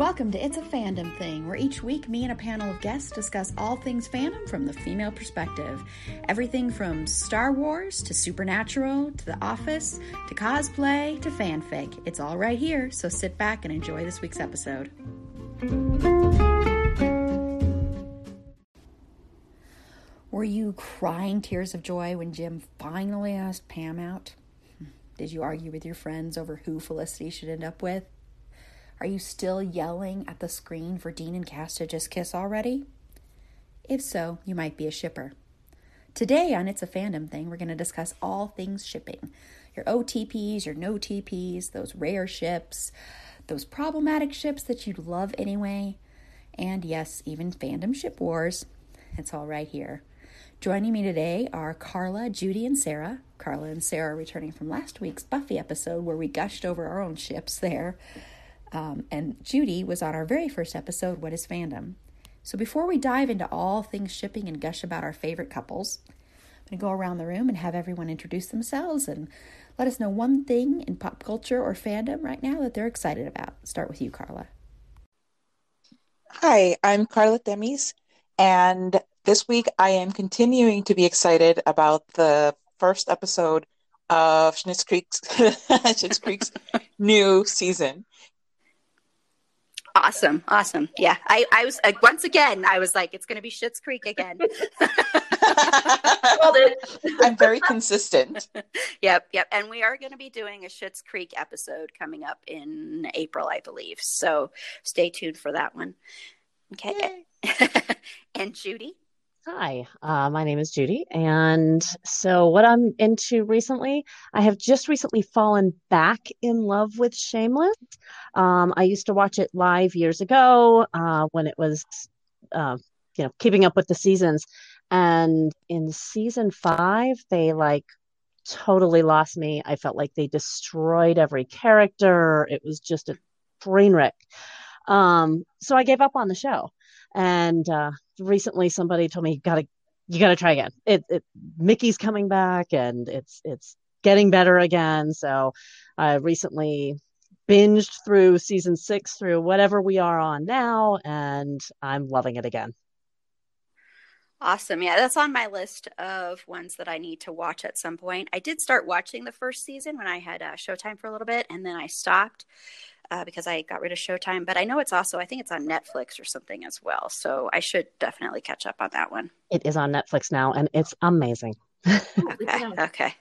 Welcome to It's a Fandom Thing, where each week me and a panel of guests discuss all things fandom from the female perspective. Everything from Star Wars to Supernatural to The Office to cosplay to fanfic. It's all right here, so sit back and enjoy this week's episode. Were you crying tears of joy when Jim finally asked Pam out? Did you argue with your friends over who Felicity should end up with? Are you still yelling at the screen for Dean and Cass to just kiss already? If so, you might be a shipper. Today on It's a Fandom Thing, we're going to discuss all things shipping your OTPs, your no TPs, those rare ships, those problematic ships that you'd love anyway, and yes, even fandom ship wars. It's all right here. Joining me today are Carla, Judy, and Sarah. Carla and Sarah are returning from last week's Buffy episode where we gushed over our own ships there. Um, and Judy was on our very first episode, What is Fandom? So before we dive into all things shipping and gush about our favorite couples, I'm going to go around the room and have everyone introduce themselves and let us know one thing in pop culture or fandom right now that they're excited about. Start with you, Carla. Hi, I'm Carla Demis, and this week I am continuing to be excited about the first episode of Schitt's Creek's, Creek's new season. Awesome, awesome. Yeah, I, I was uh, once again. I was like, it's going to be Schitt's Creek again. I'm very consistent. yep, yep. And we are going to be doing a Schitt's Creek episode coming up in April, I believe. So stay tuned for that one. Okay. and Judy. Hi, uh, my name is Judy. And so, what I'm into recently, I have just recently fallen back in love with Shameless. Um, I used to watch it live years ago uh, when it was, uh, you know, keeping up with the seasons. And in season five, they like totally lost me. I felt like they destroyed every character. It was just a train wreck. Um, so I gave up on the show. And uh, recently, somebody told me you gotta you gotta try again. It, it Mickey's coming back, and it's it's getting better again. So I recently binged through season six through whatever we are on now, and I'm loving it again. Awesome. Yeah, that's on my list of ones that I need to watch at some point. I did start watching the first season when I had uh, Showtime for a little bit, and then I stopped uh, because I got rid of Showtime. But I know it's also, I think it's on Netflix or something as well. So I should definitely catch up on that one. It is on Netflix now, and it's amazing. okay. Okay.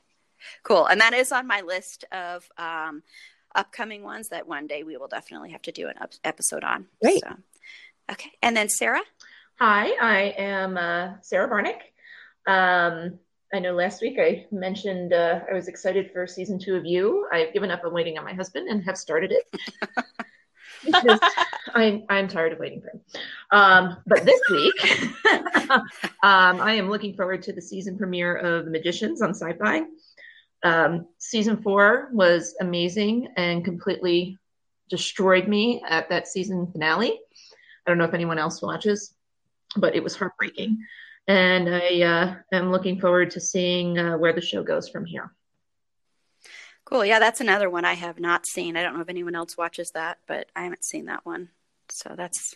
Cool. And that is on my list of um, upcoming ones that one day we will definitely have to do an up- episode on. Great. So, okay. And then Sarah? Hi, I am uh, Sarah Barnick. Um, I know last week I mentioned uh, I was excited for season two of You. I've given up on waiting on my husband and have started it because I'm I'm tired of waiting for him. Um, but this week, um, I am looking forward to the season premiere of The Magicians on Syfy. Um, season four was amazing and completely destroyed me at that season finale. I don't know if anyone else watches but it was heartbreaking. And I uh, am looking forward to seeing uh, where the show goes from here. Cool. Yeah, that's another one I have not seen. I don't know if anyone else watches that, but I haven't seen that one. So that's.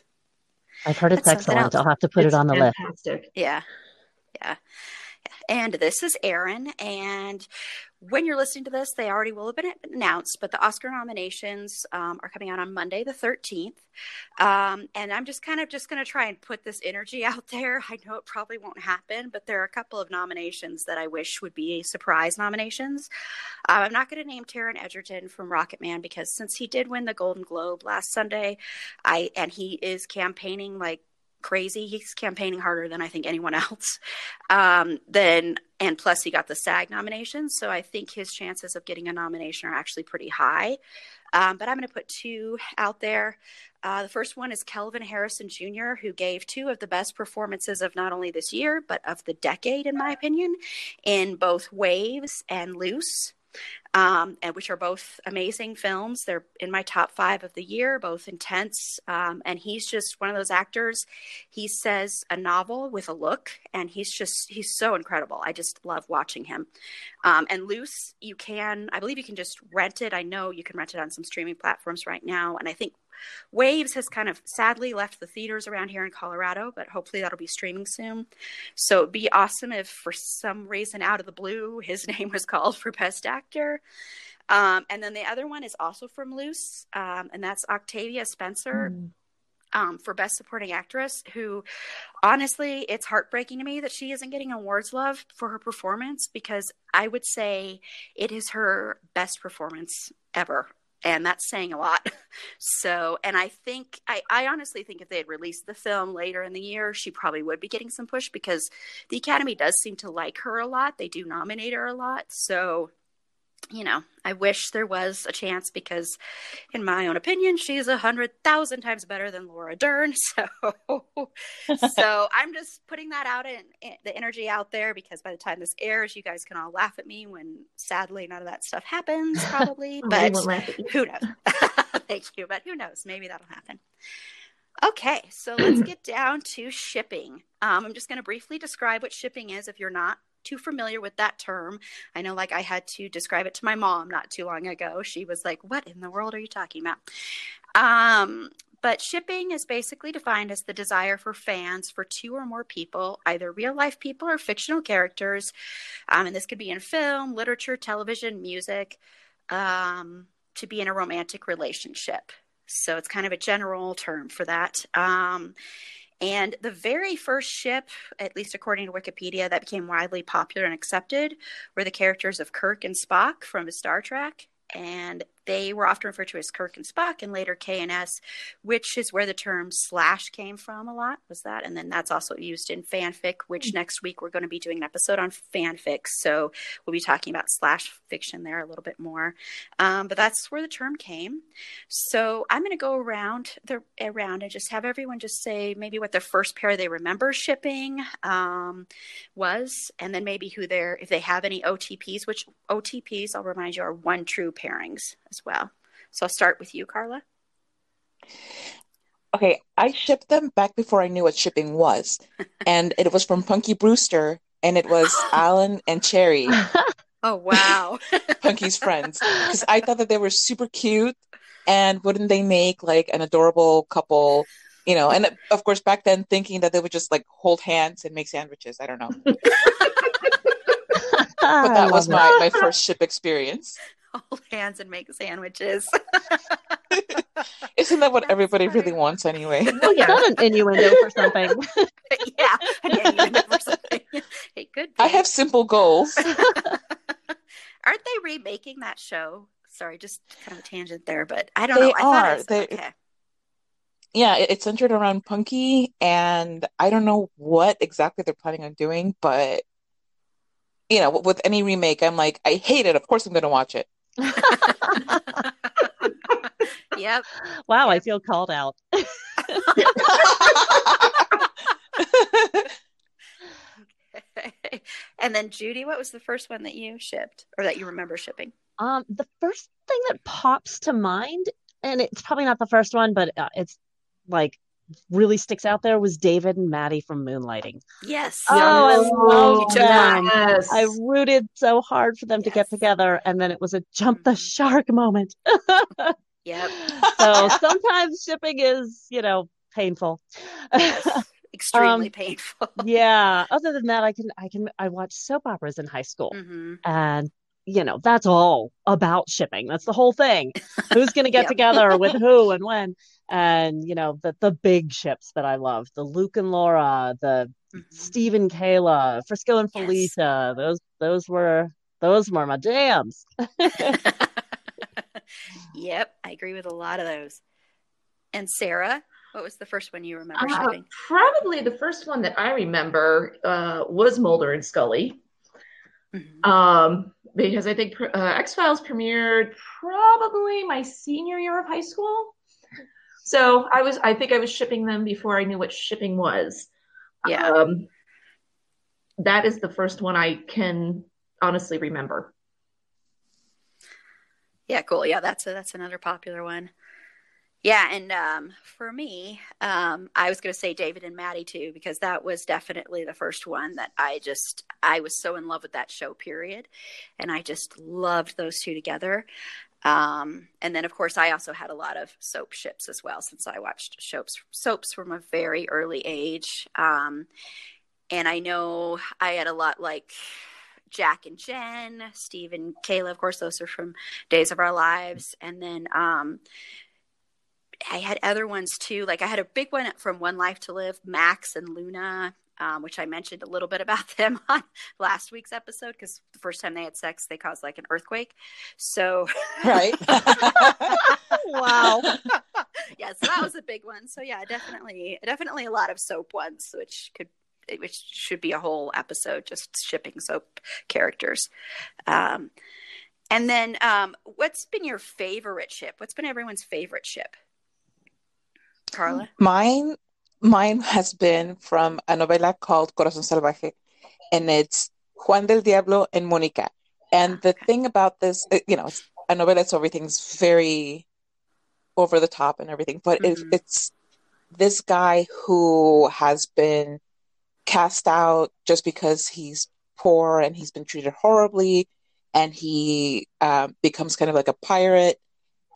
I've heard it's excellent. I'll have to put it's it on the fantastic. list. Yeah. Yeah. And this is Erin. And when you're listening to this, they already will have been announced, but the Oscar nominations um, are coming out on Monday, the 13th. Um, and I'm just kind of just going to try and put this energy out there. I know it probably won't happen, but there are a couple of nominations that I wish would be surprise nominations. Uh, I'm not going to name Taron Egerton from Rocketman because since he did win the Golden Globe last Sunday, I and he is campaigning like crazy. He's campaigning harder than I think anyone else. Um, then, and plus, he got the SAG nomination, so I think his chances of getting a nomination are actually pretty high. Um, but I'm going to put two out there. Uh, the first one is Kelvin Harrison Jr., who gave two of the best performances of not only this year, but of the decade, in my opinion, in both Waves and Luce um, and which are both amazing films. They're in my top five of the year, both intense. Um, and he's just one of those actors. He says a novel with a look, and he's just he's so incredible. I just love watching him. Um, and Luce, you can, I believe, you can just rent it. I know you can rent it on some streaming platforms right now, and I think Waves has kind of sadly left the theaters around here in Colorado, but hopefully that'll be streaming soon. So it'd be awesome if, for some reason out of the blue, his name was called for Best Actor. Um, and then the other one is also from Luce, um, and that's Octavia Spencer. Mm. Um, for Best Supporting Actress, who honestly, it's heartbreaking to me that she isn't getting awards love for her performance because I would say it is her best performance ever and that's saying a lot. So, and I think, I, I honestly think if they had released the film later in the year, she probably would be getting some push because the Academy does seem to like her a lot. They do nominate her a lot. So, you know, I wish there was a chance because, in my own opinion, she's a hundred thousand times better than Laura Dern. So, so I'm just putting that out in the energy out there because by the time this airs, you guys can all laugh at me when sadly none of that stuff happens, probably. but who knows? Thank you, but who knows? Maybe that'll happen. Okay, so let's get down to shipping. Um, I'm just going to briefly describe what shipping is if you're not too familiar with that term. I know, like, I had to describe it to my mom not too long ago. She was like, What in the world are you talking about? Um, but shipping is basically defined as the desire for fans for two or more people, either real life people or fictional characters. Um, and this could be in film, literature, television, music, um, to be in a romantic relationship. So it's kind of a general term for that. Um, and the very first ship, at least according to Wikipedia, that became widely popular and accepted were the characters of Kirk and Spock from Star Trek. And they were often referred to as Kirk and Spock and later K and S, which is where the term slash came from a lot, was that? And then that's also used in fanfic, which mm-hmm. next week we're going to be doing an episode on fanfic. So we'll be talking about slash fiction there a little bit more. Um, but that's where the term came. So I'm going to go around the around and just have everyone just say maybe what the first pair they remember shipping um, was, and then maybe who they're if they have any OTPs, which OTPs I'll remind you are one true pairings as well. So I'll start with you, Carla. Okay, I shipped them back before I knew what shipping was. and it was from Punky Brewster, and it was Alan and Cherie. Oh, wow. Punky's friends. Because I thought that they were super cute, and wouldn't they make like an adorable couple? You know, and of course, back then, thinking that they would just like hold hands and make sandwiches. I don't know. but that was my, my first ship experience hold hands and make sandwiches. Isn't that what That's everybody funny. really wants anyway? Well, yeah, that's an innuendo for something. yeah, an innuendo for something. It could be. I have simple goals. Aren't they remaking that show? Sorry, just kind of tangent there, but I don't they know. I are. they, okay. Yeah, it's centered around Punky, and I don't know what exactly they're planning on doing, but you know, with any remake, I'm like, I hate it. Of course, I'm going to watch it. yep. Wow, yep. I feel called out. okay. and then Judy, what was the first one that you shipped or that you remember shipping? Um, the first thing that pops to mind, and it's probably not the first one, but uh, it's like really sticks out there was David and Maddie from Moonlighting. Yes. Oh, I love them. Yes. I rooted so hard for them yes. to get together, and then it was a jump the mm-hmm. shark moment. yep. So sometimes shipping is, you know, painful. Yes. Extremely um, painful. yeah. Other than that, I can, I can, I watched soap operas in high school, mm-hmm. and you know, that's all about shipping. That's the whole thing. Who's going to get together with who and when? And, you know, the, the big ships that I love, the Luke and Laura, the mm-hmm. Steve and Kayla, Frisco and Felicia, yes. those, those were, those were my jams. yep. I agree with a lot of those. And Sarah? What was the first one you remember Uh, shipping? probably the first one that I remember uh, was Mulder and Scully. Mhm. Um, because I think uh, X Files premiered probably my senior year of high school. So I was, I think I was shipping them before I knew what shipping was. Yeah. Um, that is the first one I can honestly remember. Yeah, cool. Yeah, that's a, that's another popular one. Yeah, and um, for me, um, I was going to say David and Maddie too because that was definitely the first one that I just I was so in love with that show. Period, and I just loved those two together. Um, and then, of course, I also had a lot of soap ships as well since I watched soaps soaps from a very early age. Um, and I know I had a lot like Jack and Jen, Steve and Kayla. Of course, those are from Days of Our Lives. And then um, I had other ones too. Like I had a big one from One Life to Live, Max and Luna, um, which I mentioned a little bit about them on last week's episode because the first time they had sex, they caused like an earthquake. So, Right. Wow. yeah, so that was a big one. So yeah, definitely, definitely a lot of soap ones, which could, which should be a whole episode just shipping soap characters. Um, and then, um, what's been your favorite ship? What's been everyone's favorite ship? Carla. Mine, mine has been from a novela called Corazón Salvaje, and it's Juan del Diablo and Mónica. And the thing about this, uh, you know, it's a novela, so everything's very over the top and everything, but it, Mhm. it's this guy who has been cast out just because he's poor and he's been treated horribly, and he um, becomes kind of like a pirate.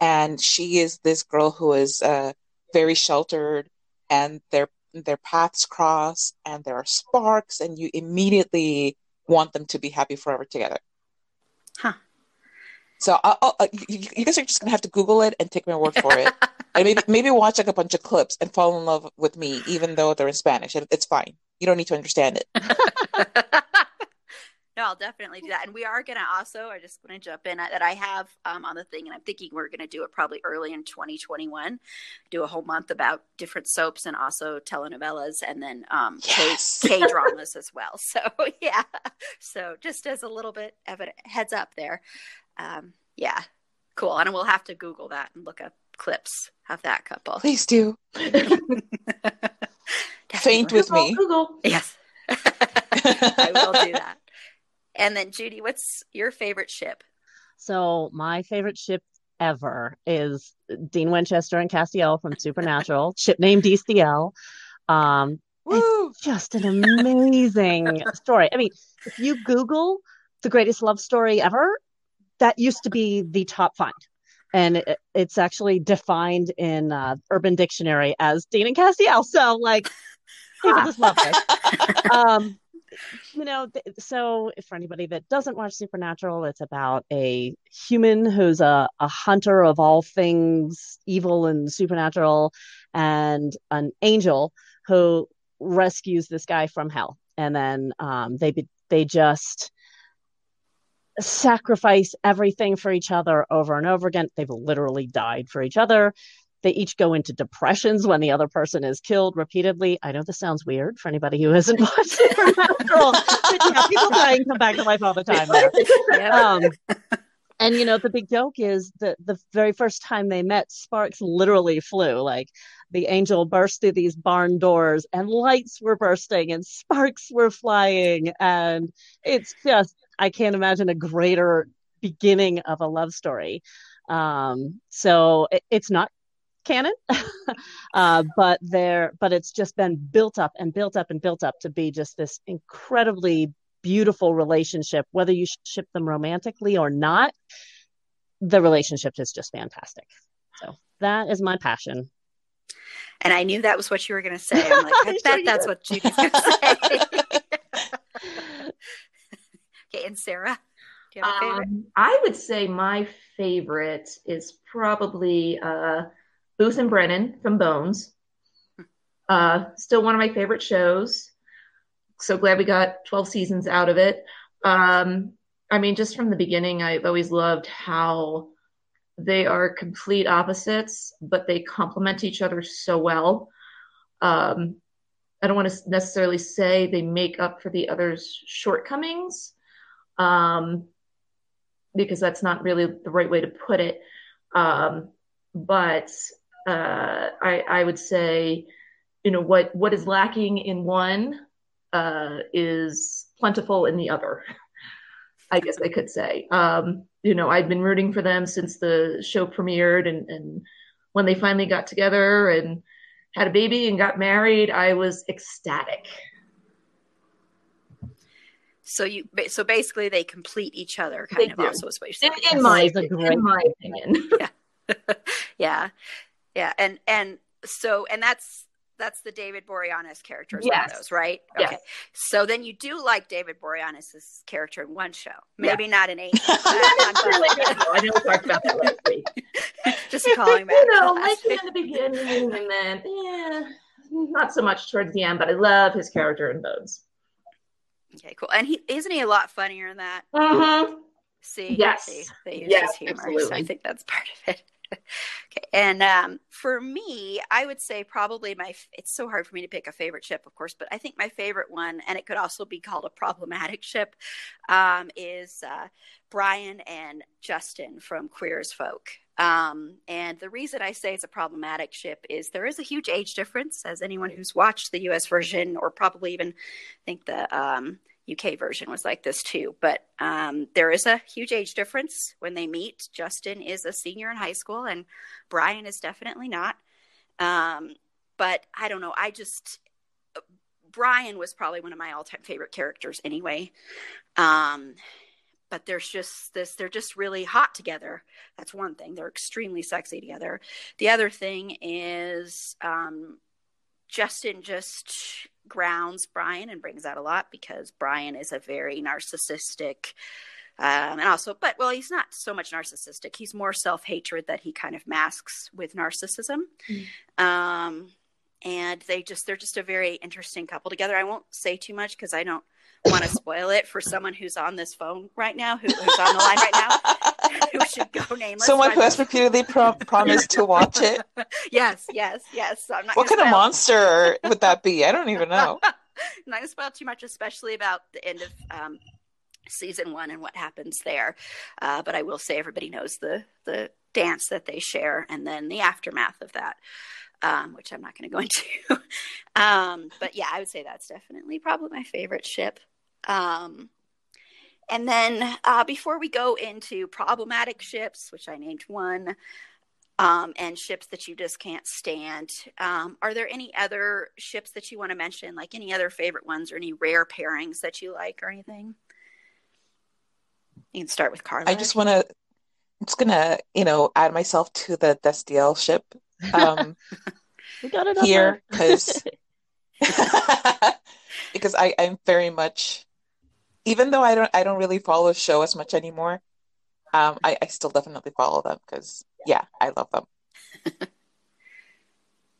And she is this girl who is uh, very sheltered, and their their paths cross, and there are sparks, and you immediately want them to be happy forever together. Huh. So I'll, I'll, uh, you, you guys are just gonna have to Google it and take my word for it, and maybe maybe watch like a bunch of clips and fall in love with me, even though they're in Spanish. It- It's fine. You don't need to understand it. no, I'll definitely do that. And we are going to also, I just want to jump in that I have um, on the thing, and I'm thinking we're going to do it probably early in 2021, do a whole month about different soaps and also telenovelas and then um, Yes. K dramas as well. So, yeah. So, just as a little bit of a heads up there. Um, yeah. Cool. And we'll have to Google that and look up clips of that couple. Please do. Faint Definitely. with me. Google. Yes. I will do that. And then Judy, what's your favorite ship? So my favorite ship ever is Dean Winchester and Castiel from Supernatural, ship named Destiel. Um, Woo! just an amazing story. I mean, if you Google the greatest love story ever, that used to be the top find. And it, it's actually defined in uh, Urban Dictionary as Dean and Castiel. So, like, people just love it. um, you know, th- so for anybody that doesn't watch Supernatural, it's about a human who's a, a hunter of all things evil and supernatural, and an angel who rescues this guy from hell. And then um, they be, they just sacrifice everything for each other over and over again. They've literally died for each other. They each go into depressions when the other person is killed repeatedly. I know this sounds weird for anybody who hasn't watched Supernatural, but yeah, people die and come back to life all the time there. Um, and you know, the big joke is that the very first time they met, sparks literally flew. Like the angel burst through these barn doors and lights were bursting and sparks were flying. And it's just, I can't imagine a greater beginning of a love story. Um, so it, it's not canon, uh, but there, but it's just been built up and built up and built up to be just this incredibly beautiful relationship, whether you ship them romantically or not. The relationship is just fantastic. So that is my passion. And I knew that was what you were going to say. I'm like, I Sure bet you that's what Judy's going to say. okay, and Sarah, do you have a favorite? Um, I would say my favorite is probably uh, Booth and Brennan from Bones. Uh, still one of my favorite shows. So glad we got 12 seasons out of it. Um, I mean, just from the beginning, I've always loved how they are complete opposites, but they complement each other so well. Um, I don't want to necessarily say they make up for the other's shortcomings, um, because that's not really the right way to put it. Um, but uh, I, I, would say, you know, what what is lacking in one uh, is plentiful in the other. I guess I could say. Um, you know, I've been rooting for them since the show premiered, and, and when they finally got together and had a baby and got married, I was ecstatic. So you, so basically, they complete each other, kind they of. Do. Also, is what you're saying. In, in my, in my opinion, yeah, yeah, yeah, and and so and that's that's the David Boreanaz character. Yes. those, right? Yes. Okay. So then you do like David Boreanaz's character in one show, maybe yeah. not in eight. I know we talked about that last week. Just calling back. You know, like in the beginning, and then yeah, not so much towards the end. But I love his character in Bones. Okay, cool. And he isn't he a lot funnier in that? Mm-hmm. See, yes, see, they use yes, his humor, absolutely. so I think that's part of it. Okay, and um, for me, I would say probably my. It's so hard for me to pick a favorite ship, of course, but I think my favorite one, and it could also be called a problematic ship, um, is uh, Brian and Justin from Queer as Folk. Um, and the reason I say it's a problematic ship is there is a huge age difference, as anyone who's watched the U.S. version or probably even think the um, UK version was like this too. But um, there is a huge age difference when they meet. Justin is a senior in high school, and Brian is definitely not. Um, but I don't know. I just Brian was probably one of my all-time favorite characters anyway. Um, but there's just this they're just really hot together that's one thing they're extremely sexy together the other thing is um, justin just grounds Brian and brings out a lot because Brian is a very narcissistic, um, and also, but well, he's not so much narcissistic. He's more self hatred that he kind of masks with narcissism. Mm. Um, and they just they're just a very interesting couple together. I won't say too much because I don't want to spoil it for someone who's on this phone right now, who, who's on the line right now, who should go nameless. Someone who has repeatedly pro- promised to watch it. yes, yes, yes. So I'm not. What kind of monster would that be? I don't even know. I'm not gonna spoil too much, especially about the end of um, season one and what happens there. Uh, but I will say everybody knows the the dance that they share, and then the aftermath of that. Um, which I'm not going to go into. um, but yeah, I would say that's definitely probably my favorite ship. Um, and then uh, before we go into problematic ships, which I named one, um, and ships that you just can't stand, um, are there any other ships that you want to mention, like any other favorite ones or any rare pairings that you like or anything? You can start with Carla. I just want to, I'm just going to, you know, add myself to the Destiel ship um, we got it here because because I, I'm very much even though I don't I don't really follow the show as much anymore. Um, I, I still definitely follow them because yeah, I love them.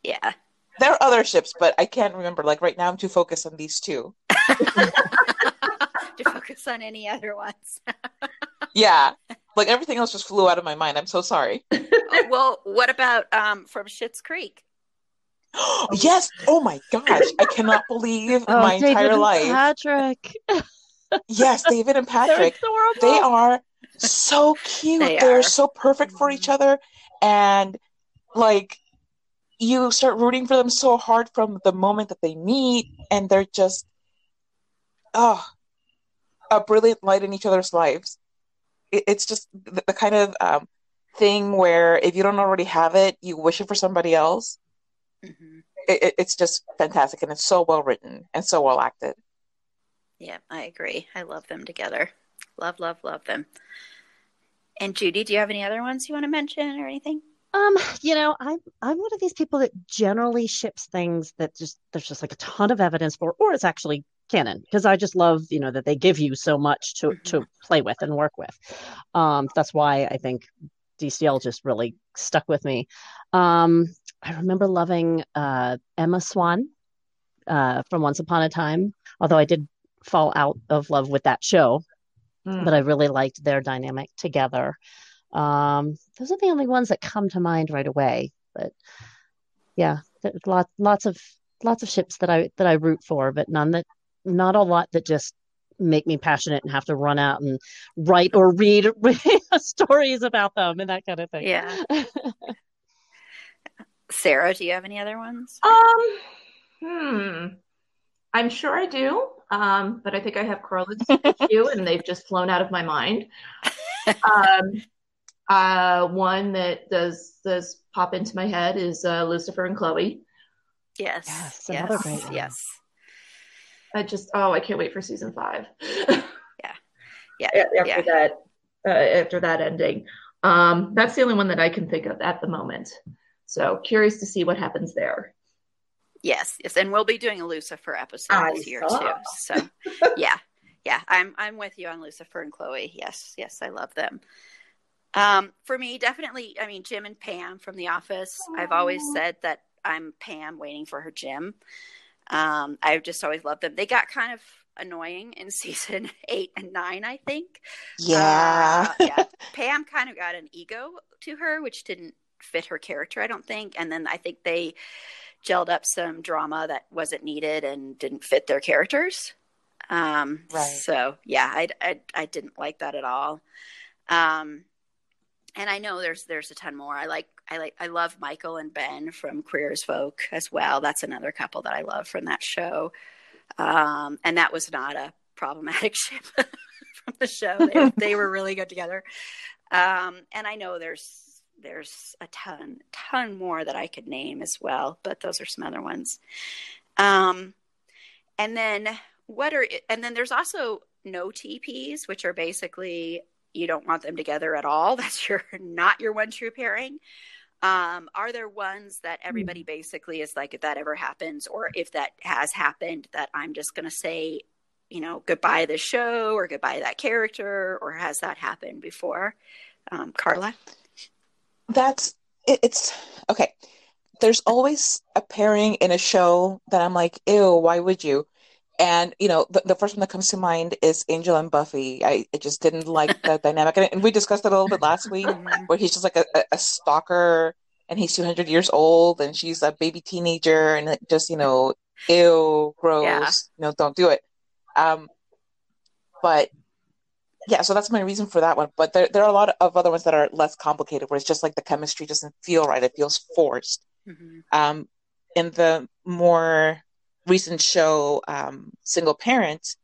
yeah, there are other ships, but I can't remember. Like right now, I'm too focused on these two. to focus on any other ones. yeah, like everything else just flew out of my mind. I'm so sorry. well, what about um, from Schitt's Creek? yes. Oh my gosh, I cannot believe oh, my David entire life. Patrick. Yes, David and Patrick. They are so cute. They They're are. so perfect for each other, and like you start rooting for them so hard from the moment that they meet, and they're just oh a brilliant light in each other's lives. It, it's just the, the kind of um, thing where if you don't already have it, you wish it for somebody else. Mm-hmm. It, it, it's just fantastic, and it's so well written and so well acted. Yeah, I agree. I love them together. Love, love, love them. And Judy, do you have any other ones you want to mention or anything? Um, you know, I'm I'm one of these people that generally ships things that just there's just like a ton of evidence for, or it's actually canon because I just love you know that they give you so much to Mhm. to play with and work with. Um, that's why I think Destiel just really stuck with me. Um, I remember loving uh, Emma Swan uh, from Once Upon a Time, although I did fall out of love with that show, Mm. but I really liked their dynamic together. Um, those are the only ones that come to mind right away. But yeah, lots lots of lots of ships that I that I root for, but none that not a lot that just make me passionate and have to run out and write or read stories about them and that kind of thing. Yeah. Sarah, do you have any other ones? Um, hmm. I'm sure I do, um, but I think I have correlates few, and they've just flown out of my mind. Um, uh, one that does does pop into my head is uh, Lucifer and Chloe. Yes, yes, yes, yes. I just oh, I can't wait for season five. yeah, yeah. After yeah. that, uh, after that ending, um, that's the only one that I can think of at the moment. So curious to see what happens there. Yes, yes, and we'll be doing a Lucifer episode I this year saw. too. So, yeah, yeah, I'm I'm with you on Lucifer and Chloe. Yes, yes, I love them. Um, for me, definitely. I mean, Jim and Pam from The Office. I've always said that I'm Pam waiting for her Jim. Um, I've just always loved them. They got kind of annoying in season eight and nine, I think. Yeah. Uh, yeah. Pam kind of got an ego to her, which didn't fit her character, I don't think. And then I think they gelled up some drama that wasn't needed and didn't fit their characters. Um, Right. So yeah, I, I, I didn't like that at all. Um, and I know there's there's a ton more. I like I like I love Michael and Ben from Queer as Folk as well. That's another couple that I love from that show. Um, and that was not a problematic ship from the show. They, they were really good together. Um, and I know there's there's a ton ton more that I could name as well, but those are some other ones. Um, and then what are and then there's also no TPs, which are basically you don't want them together at all. That's your not your one true pairing. Um, are there ones that everybody basically is like, if that ever happens, or if that has happened, that I'm just going to say, you know, goodbye the show or goodbye that character, or has that happened before? Um, Carla? That's it, it's okay. There's always a pairing in a show that I'm like, ew, why would you? And you know, the, the first one that comes to mind is Angel and Buffy. I, I just didn't like the dynamic, and, and we discussed it a little bit last week, where he's just like a, a, stalker, and he's 200 years old, and she's a baby teenager, and it just you know, ew, gross, Yeah. you know, don't do it. Um, but yeah, so that's my reason for that one. But there, there are a lot of other ones that are less complicated, where it's just like the chemistry doesn't feel right; it feels forced. Mhm. Um, in the more recent show, um, Single Parents,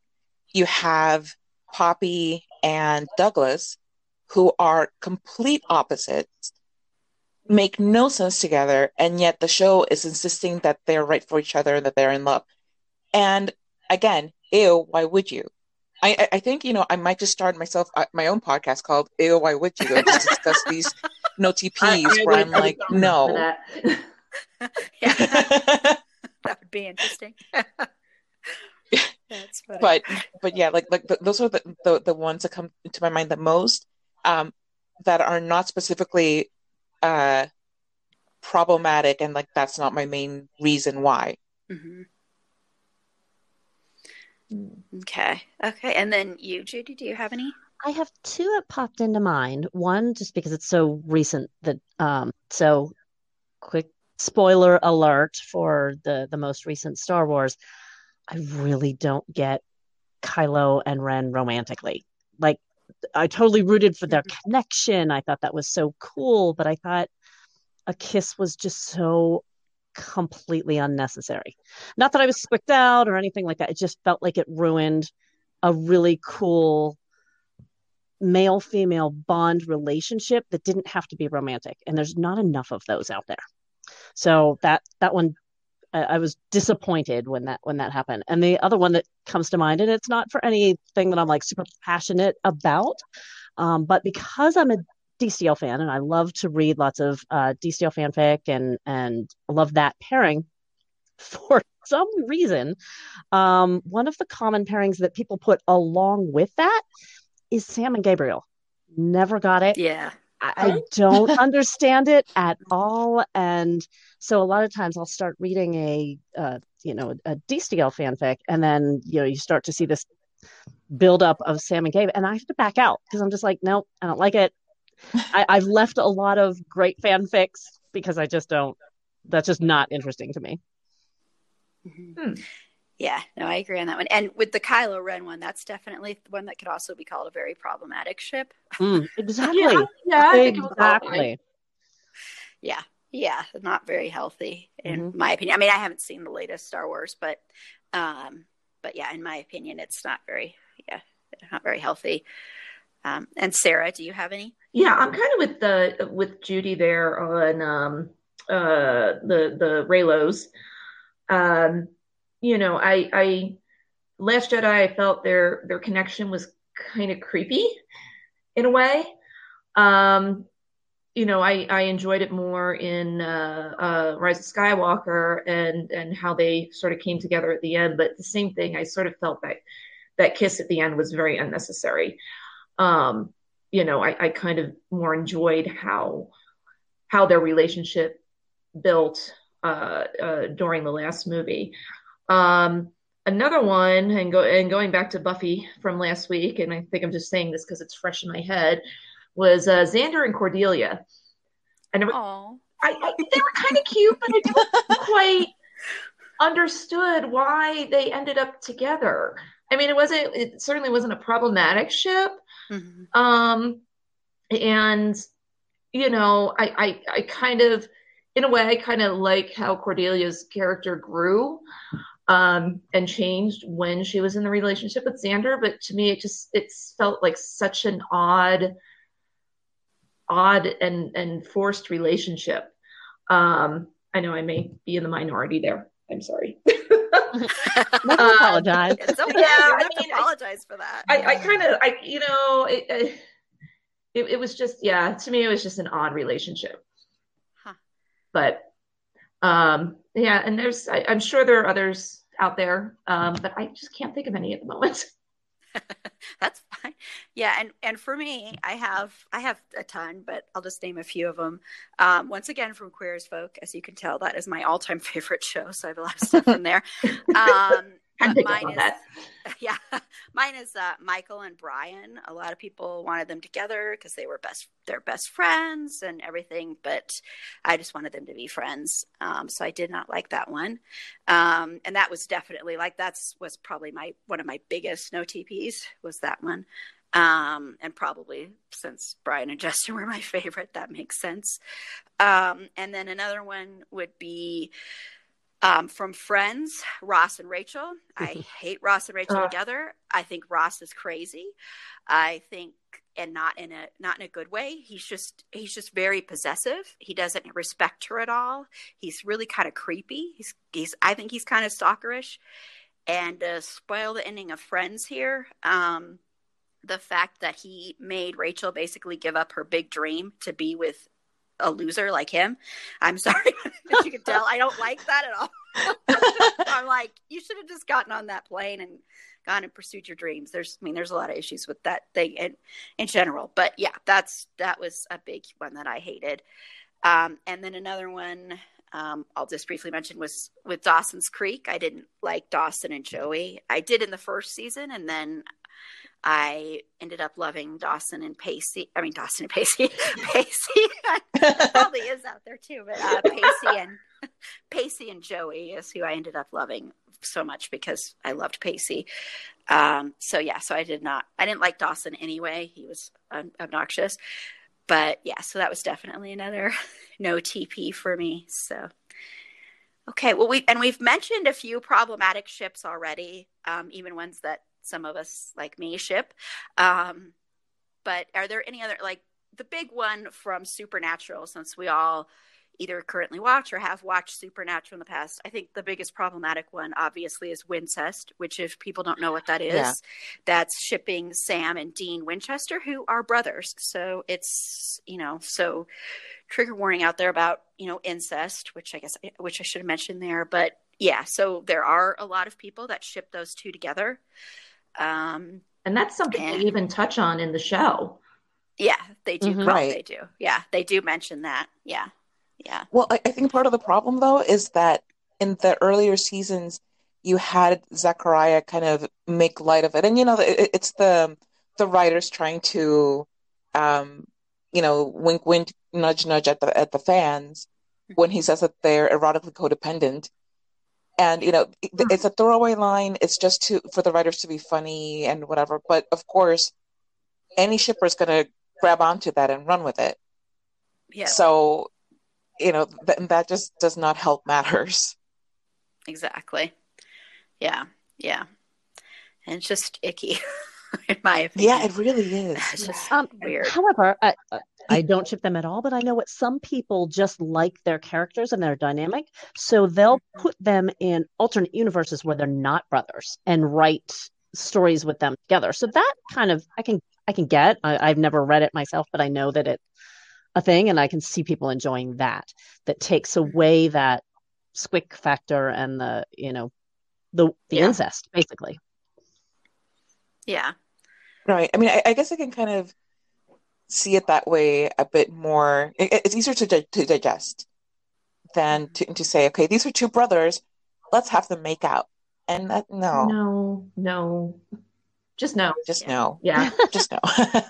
you have Poppy and Douglas, who are complete opposites, make no sense together, and yet the show is insisting that they're right for each other, that they're in love. And again, ew, why would you? I, I- I think you know I might just start myself uh, my own podcast called "Ew, Why Would You?" and just discuss these no TPs I- I where I'm like, no. that. yeah, that would be interesting. That's funny. but but yeah like like th those are the, the the ones that come to my mind the most um that are not specifically uh problematic and like that's not my main reason why Mhm. Okay. Okay. And then you, Judy, do you have any? I have two that popped into mind. One, just because it's so recent that, um, so quick spoiler alert for the the most recent Star Wars. I really don't get Kylo and Ren romantically. Like, I totally rooted for their connection. I thought that was so cool, but I thought a kiss was just so completely unnecessary. Not that I was squicked out or anything like that. It just felt like it ruined a really cool male female bond relationship that didn't have to be romantic and there's not enough of those out there so that that one I, I was disappointed when that when that happened and the other one that comes to mind and it's not for anything that i'm like super passionate about um, but because i'm a Destiel fan and i love to read lots of uh, Destiel fanfic and and love that pairing for some reason um, one of the common pairings that people put along with that is Sam and Gabriel. Never got it. Yeah. I, I don't understand it at all. And so a lot of times I'll start reading a, uh, you know, a Destiel fanfic, and then you know you start to see this buildup of Sam and Gabe, and I have to back out because I'm just like, nope, I don't like it. I, I've left a lot of great fanfics because I just don't. That's just not interesting to me. Hmm. Yeah, no, I agree on that one. And with the Kylo Ren one, that's definitely one that could also be called a very problematic ship. Mm, exactly. Yeah, yeah exactly. Yeah, yeah, not very healthy in mm-hmm. my opinion. I mean, I haven't seen the latest Star Wars, but um, but yeah, in my opinion, it's not very yeah, not very healthy. Um, and Sarah, do you have any? Yeah, I'm kind of with the with Judy there on um, uh, the the Reylos. Um, you know, I I Last Jedi, I felt their their connection was kind of creepy in a way. Um, you know, I, I enjoyed it more in uh, uh, Rise of Skywalker and and how they sort of came together at the end. But the same thing, I sort of felt that that kiss at the end was very unnecessary. Um, you know, I, I kind of more enjoyed how how their relationship built uh, uh, during the last movie. Um, another one, and go and going back to Buffy from last week, and I think I'm just saying this because it's fresh in my head, was uh, Xander and Cordelia. And I, I, they were kind of cute, but I don't quite understood why they ended up together. I mean, it wasn't. It certainly wasn't a problematic ship. Mm-hmm. Um, and you know, I, I, I kind of, in a way, I kind of like how Cordelia's character grew um, and changed when she was in the relationship with Xander. But to me, it just it felt like such an odd, odd and and forced relationship. Um, I know I may be in the minority there. I'm sorry. Never um, apologize. It's okay. Yeah, I mean, apologize for that. I, I kind of, I, you know, it, it, it, was just, yeah, to me, it was just an odd relationship. Huh. But, um, yeah, and there's, I, am sure there are others out there, um, but I just can't think of any at the moment. That's fine. Yeah, and and for me, I have I have a ton, but I'll just name a few of them. Um, once again, from Queer as Folk, as you can tell, that is my all-time favorite show. So I have a lot of stuff in there. Um, mine is, that. yeah, mine is uh, Michael and Brian. A lot of people wanted them together because they were best, they're best friends and everything. But I just wanted them to be friends, um, so I did not like that one. Um, and that was definitely like that's was probably my one of my biggest no TPs was that one. Um, and probably since Brian and Justin were my favorite, that makes sense. Um, and then another one would be um, from Friends, Ross and Rachel. I hate Ross and Rachel uh. together. I think Ross is crazy. I think, and not in a not in a good way. He's just he's just very possessive. He doesn't respect her at all. He's really kind of creepy. He's he's I think he's kind of stalkerish. And to spoil the ending of Friends here, um, the fact that he made Rachel basically give up her big dream to be with a loser like him. I'm sorry, as you can tell, I don't like that at all. I'm like, you should have just gotten on that plane and gone and pursued your dreams. There's, I mean, there's a lot of issues with that thing in, in general, but yeah, that's that was a big one that I hated. Um, and then another one um, I'll just briefly mention was with Dawson's Creek. I didn't like Dawson and Joey. I did in the first season, and then I ended up loving Dawson and Pacey. I mean, Dawson and Pacey. Pacey probably is out there too, but uh, Pacey and Pacey and Joey is who I ended up loving so much because I loved Pacey. Um, so yeah, so I did not. I didn't like Dawson anyway. He was un- obnoxious, but yeah. So that was definitely another no TP for me. So. Okay, well, we and we've mentioned a few problematic ships already, um, even ones that some of us like me ship. Um, but are there any other like the big one from Supernatural? Since we all either currently watch or have watched Supernatural in the past, I think the biggest problematic one obviously is Wincest, which if people don't know what that is, yeah. that's shipping Sam and Dean Winchester, who are brothers. So it's you know so trigger warning out there about you know incest, which I guess which I should have mentioned there, but yeah, so there are a lot of people that ship those two together. Um, and that's something and, they even touch on in the show. Yeah, they do. Mm-hmm. Right. They do. Yeah, they do mention that. Yeah. Yeah. Well, I, I think part of the problem, though, is that in the earlier seasons, you had Zachariah kind of make light of it. And, you know, it, it's the the writers trying to um, you know, wink, wink, nudge, nudge at the at the fans when he says that they're erotically codependent. And you know, hmm. it's a throwaway line. It's just to for the writers to be funny and whatever. But of course, any shipper is going to grab onto that and run with it. Yeah. So, you know, th- that just does not help matters. Exactly. Yeah. Yeah. And it's just icky, in my opinion. Yeah, it really is. It's just Um, weird. However, I, I don't ship them at all, but I know what some people just like their characters and their dynamic, so they'll mm-hmm. put them in alternate universes where they're not brothers and write stories with them together. So that kind of I can I can get. I, I've never read it myself, but I know that it's a thing, and I can see people enjoying that. That takes away that squick factor and the you know the the Yeah. incest basically. Yeah. Right. I mean, I, I guess I can kind of see it that way a bit more. It, it's easier to, di- to digest than to, to say, okay, these are two brothers. Let's have them make out. And that, no, No, no, just no. just Yeah. no, Yeah. just no. That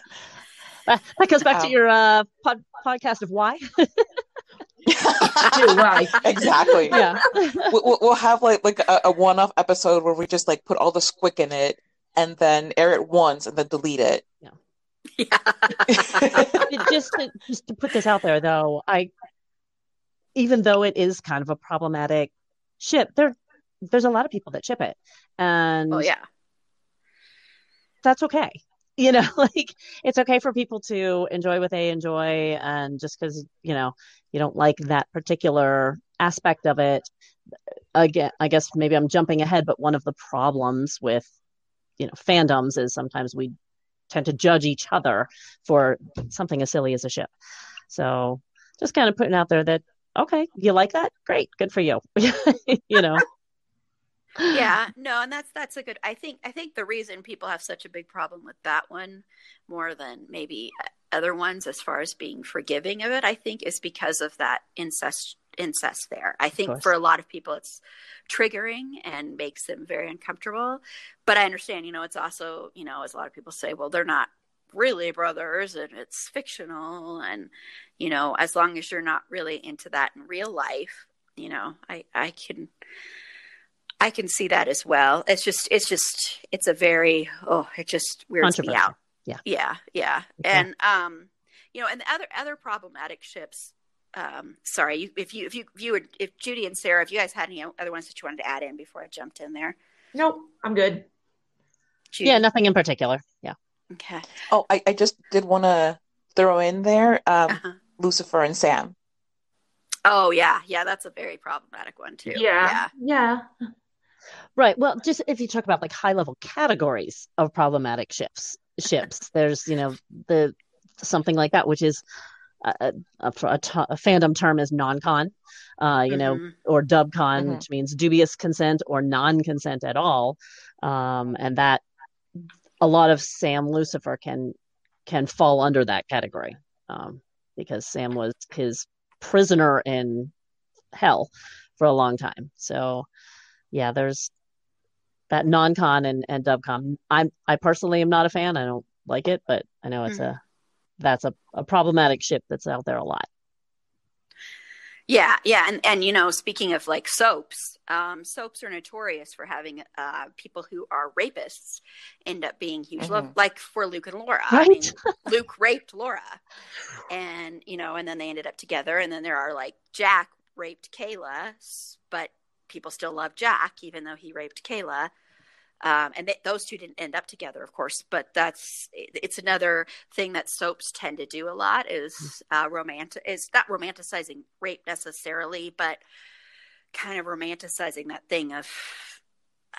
that goes back to Um, your uh, pod, podcast of why. why? exactly. yeah. We- We'll, we'll have like like a, a one-off episode where we just like put all the squick in it and then air it once and then delete it. Yeah. It- just to, just to put this out there though i even though it is kind of a problematic ship there there's a lot of people that ship it and oh yeah. that's okay you know like it's okay for people to enjoy what they enjoy and just because you know you don't like that particular aspect of it again i guess maybe i'm jumping ahead but one of the problems with you know fandoms is sometimes we tend to judge each other for something as silly as a ship. So just kind of putting out there that okay you like that? Great good for you. You know yeah no and that's that's a good i think i think the reason people have such a big problem with that one more than maybe other ones as far as being forgiving of it i think is because of that incest incest there. I think for a lot of people it's triggering and makes them very uncomfortable but i understand you know it's also you know as a lot of people say well they're not really brothers and it's fictional and you know as long as you're not really into that in real life you know i i can I can see that as well. It's just, it's just, it's a very, oh, it just weirds me out. Yeah. yeah, yeah. Okay. And um, you know, and the other other problematic ships. Um, sorry, if you if you if you would if Judy and Sarah, if you guys had any other ones that you wanted to add in before I jumped in there. Nope, I'm good. Judy? yeah nothing in particular yeah Okay. Oh, I, I just did want to throw in there um, Uh-huh. Lucifer and Sam. Oh yeah, yeah. That's a very problematic one too. Yeah, yeah. Right. Well, just if you talk about like high level categories of problematic ships, ships, there's you know the something like that, which is a, a, a, t- a fandom term is non-con, uh, you know, Mhm. or dubcon, Mhm. which means dubious consent or non-consent at all, um, and that a lot of Sam Lucifer can can fall under that category um, because Sam was his prisoner in hell for a long time. So yeah, there's that non-con and, and dubcon. I'm I personally am not a fan. I don't like it, but I know it's a that's a, a problematic ship that's out there a lot. Yeah, yeah, and and you know, speaking of like soaps, um, soaps are notorious for having uh, people who are rapists end up being huge love, Mhm. like for Luke and Laura. I mean, Luke raped Laura, and you know, and then they ended up together. And then there are like Jack raped Kayla, but people still love Jack even though he raped Kayla. Um, and they, those two didn't end up together, of course. But that's it's another thing that soaps tend to do a lot is uh, romantic is not romanticizing rape necessarily, but kind of romanticizing that thing of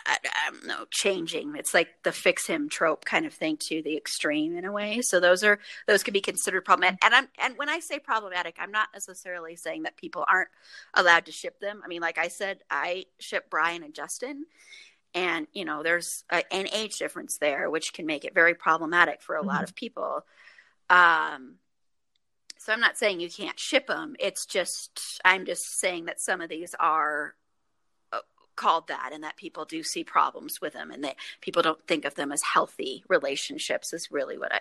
I, I don't know changing. It's like the fix him trope kind of thing to the extreme in a way. So those are those could be considered problematic. And I'm and when I say problematic, I'm not necessarily saying that people aren't allowed to ship them. I mean, like I said, I ship Brian and Justin and you know there's a, an age difference there which can make it very problematic for a lot of people um so i'm not saying you can't ship them it's just i'm just saying that some of these are called that and that people do see problems with them and that people don't think of them as healthy relationships is really what I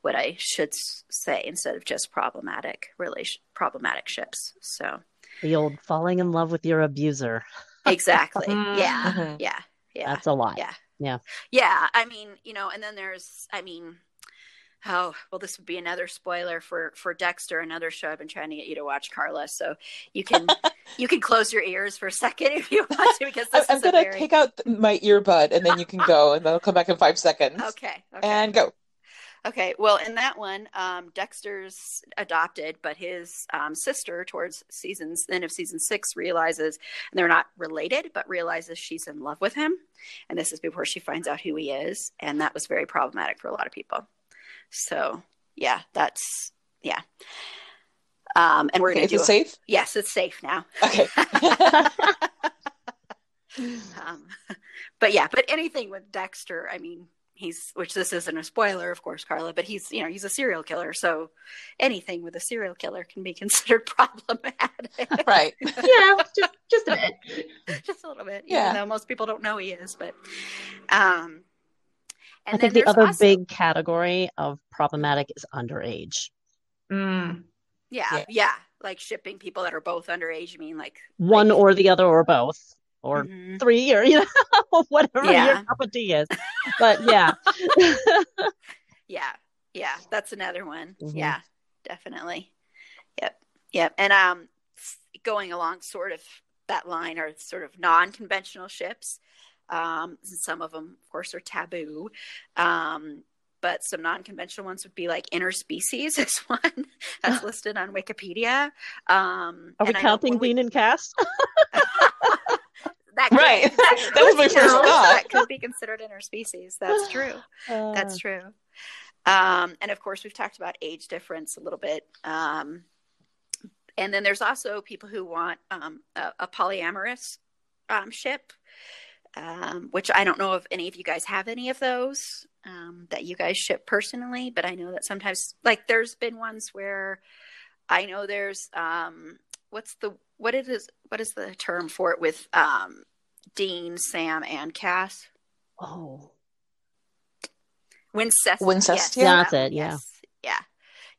what I should say instead of just problematic relation problematic ships. So the old falling in love with your abuser. Exactly. yeah. Mhm. Yeah. Yeah. That's a lot. Yeah. Yeah. Yeah. I mean, you know, and then there's, I mean, oh, well, this would be another spoiler for for Dexter, another show I've been trying to get you to watch, Carla. So you can you can close your ears for a second if you want to, because I'm, this I'm is gonna very take out my earbud and then you can go and then I'll come back in five seconds. okay. Okay. And go. Okay, well, in that one, um, Dexter's adopted, but his um, sister, towards seasons end of season six, realizes and they're not related, but realizes she's in love with him, and this is before she finds out who he is, and that was very problematic for a lot of people. So, yeah, that's yeah. Um, and we're Okay, gonna is do it a- safe? yes, it's safe now. Okay. um, but yeah, but anything with Dexter, I mean, he's which this isn't a spoiler, of course, Carla, but he's you know he's a serial killer, so anything with a serial killer can be considered problematic, right. Yeah, just just a bit. just a little bit, Yeah. even though most people don't know he is. But um, and I think then the other also- big category of problematic is underage. Mm. yeah, Yeah. yeah, like shipping people that are both underage. You mean like One like- or the other or both. Or Mhm. three or you know, whatever Yeah. your cup of tea is. But yeah. Yeah, yeah, that's another one. Mhm. Yeah, definitely. Yep, yep. And um, going along sort of that line are sort of non-conventional ships. Um, some of them, of course, are taboo. Um, but some non-conventional ones would be like interspecies is one that's listed on Wikipedia. Um, Are we and I know counting when we- Dean and Cass? that could Right. considered- That was my first know, thought. That could be considered interspecies. That's true. Uh, That's true. Um, and of course, we've talked about age difference a little bit. Um, and then there's also people who want um, a, a polyamorous um, ship, um, which I don't know if any of you guys have any of those um, that you guys ship personally, but I know that sometimes, like, there's been ones where I know there's um, what's the what it is what is the term for it with um, Dean, Sam, and Cass? oh. Wincest. Wincestiel? Yes, That's that it, yeah. Yes. Yeah.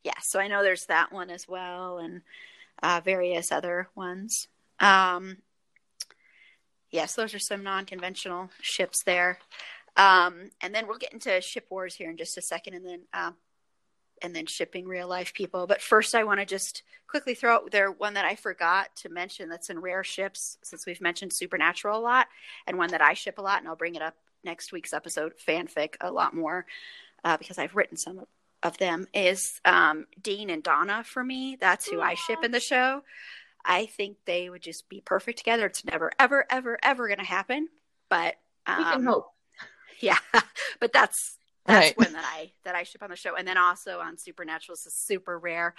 Yeah. So I know there's that one as well and uh, various other ones. Um, yes, those are some non conventional ships there. Um, and then we'll get into ship wars here in just a second and then um, and then shipping real life people. But first, I want to just quickly throw out there one that I forgot to mention that's in rare ships since we've mentioned Supernatural a lot, and one that I ship a lot, and I'll bring it up next week's episode, fanfic, a lot more uh, because I've written some of, of them. Is um, Dean and Donna for me? That's who I ship in the show. I think they would just be perfect together. It's never, ever, ever, ever going to happen, but um, We can hope. yeah but that's that's Right. one that i that i ship on the show and then also on supernatural this is super rare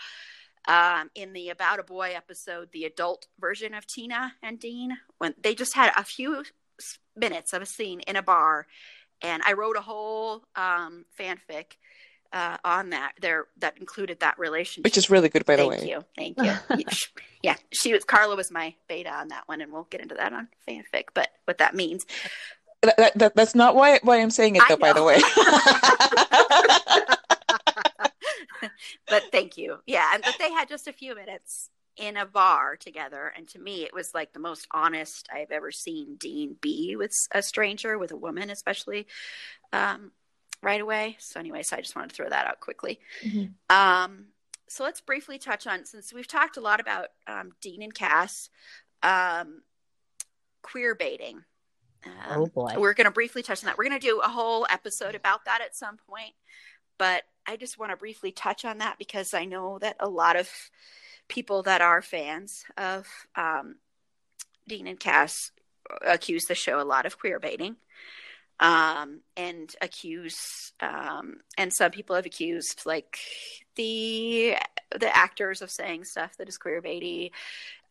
um in the about a boy episode the adult version of tina and dean when they just had a few minutes of a scene in a bar and i wrote a whole um fanfic uh, on that there that included that relationship Which is really good, by the thank way. you thank you Yeah, she was carla was my beta on that one and we'll get into that on fanfic but what that means That, that, that- that's not why why I'm saying it, though. By the way. but thank you. Yeah, and but they had just a few minutes in a bar together, and to me, it was like the most honest I've ever seen Dean be with a stranger, with a woman, especially um, right away. So anyway, so I just wanted to throw that out quickly. Mhm. Um, so let's briefly touch on since we've talked a lot about um, Dean and Cass, um, queer baiting. Um, Oh, boy. We're going to briefly touch on that. We're going to do a whole episode about that at some point, but I just want to briefly touch on that because I know that a lot of people that are fans of um, Dean and Cass accuse the show a lot of queer baiting um, and accuse um, and some people have accused like the the actors of saying stuff that is queer baity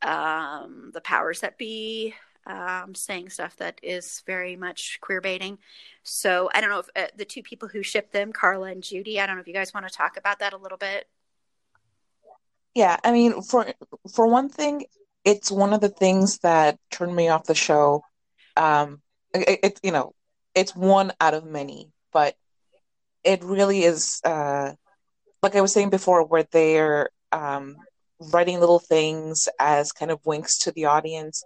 um, the powers that be um, saying stuff that is very much queer baiting so i don't know if uh, the two people who ship them carla and judy i don't know if you guys want to talk about that a little bit. Yeah, I mean, for for one thing, it's one of the things that turned me off the show. Um, it, it you know, it's one out of many, but it really is. Uh, like I was saying before, where they're um, writing little things as kind of winks to the audience,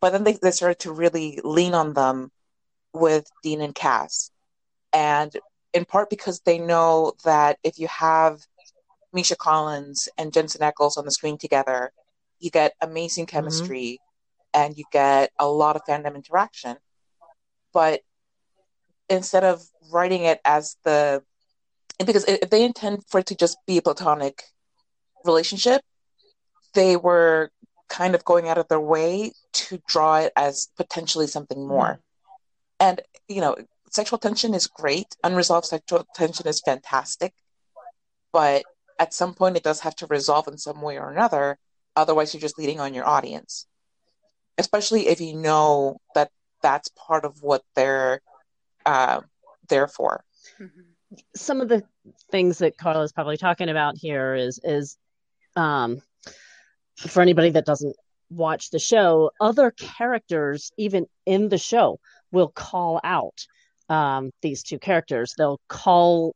but then they, they started to really lean on them with Dean and Cass, and in part because they know that if you have Misha Collins and Jensen Ackles on the screen together, you get amazing mm-hmm. chemistry mm-hmm. and you get a lot of fandom interaction. But instead of writing it as the because if they intend for it to just be a platonic relationship, they were kind of going out of their way to draw it as potentially something more. Mm-hmm. And you know, sexual tension is great. Unresolved sexual tension is fantastic. But at some point, it does have to resolve in some way or another. Otherwise, you're just leading on your audience, especially if you know that that's part of what they're uh, there for. Mm-hmm. Some of the things that Carla is probably talking about here is is um, for anybody that doesn't watch the show, other characters, even in the show, will call out um, these two characters. They'll call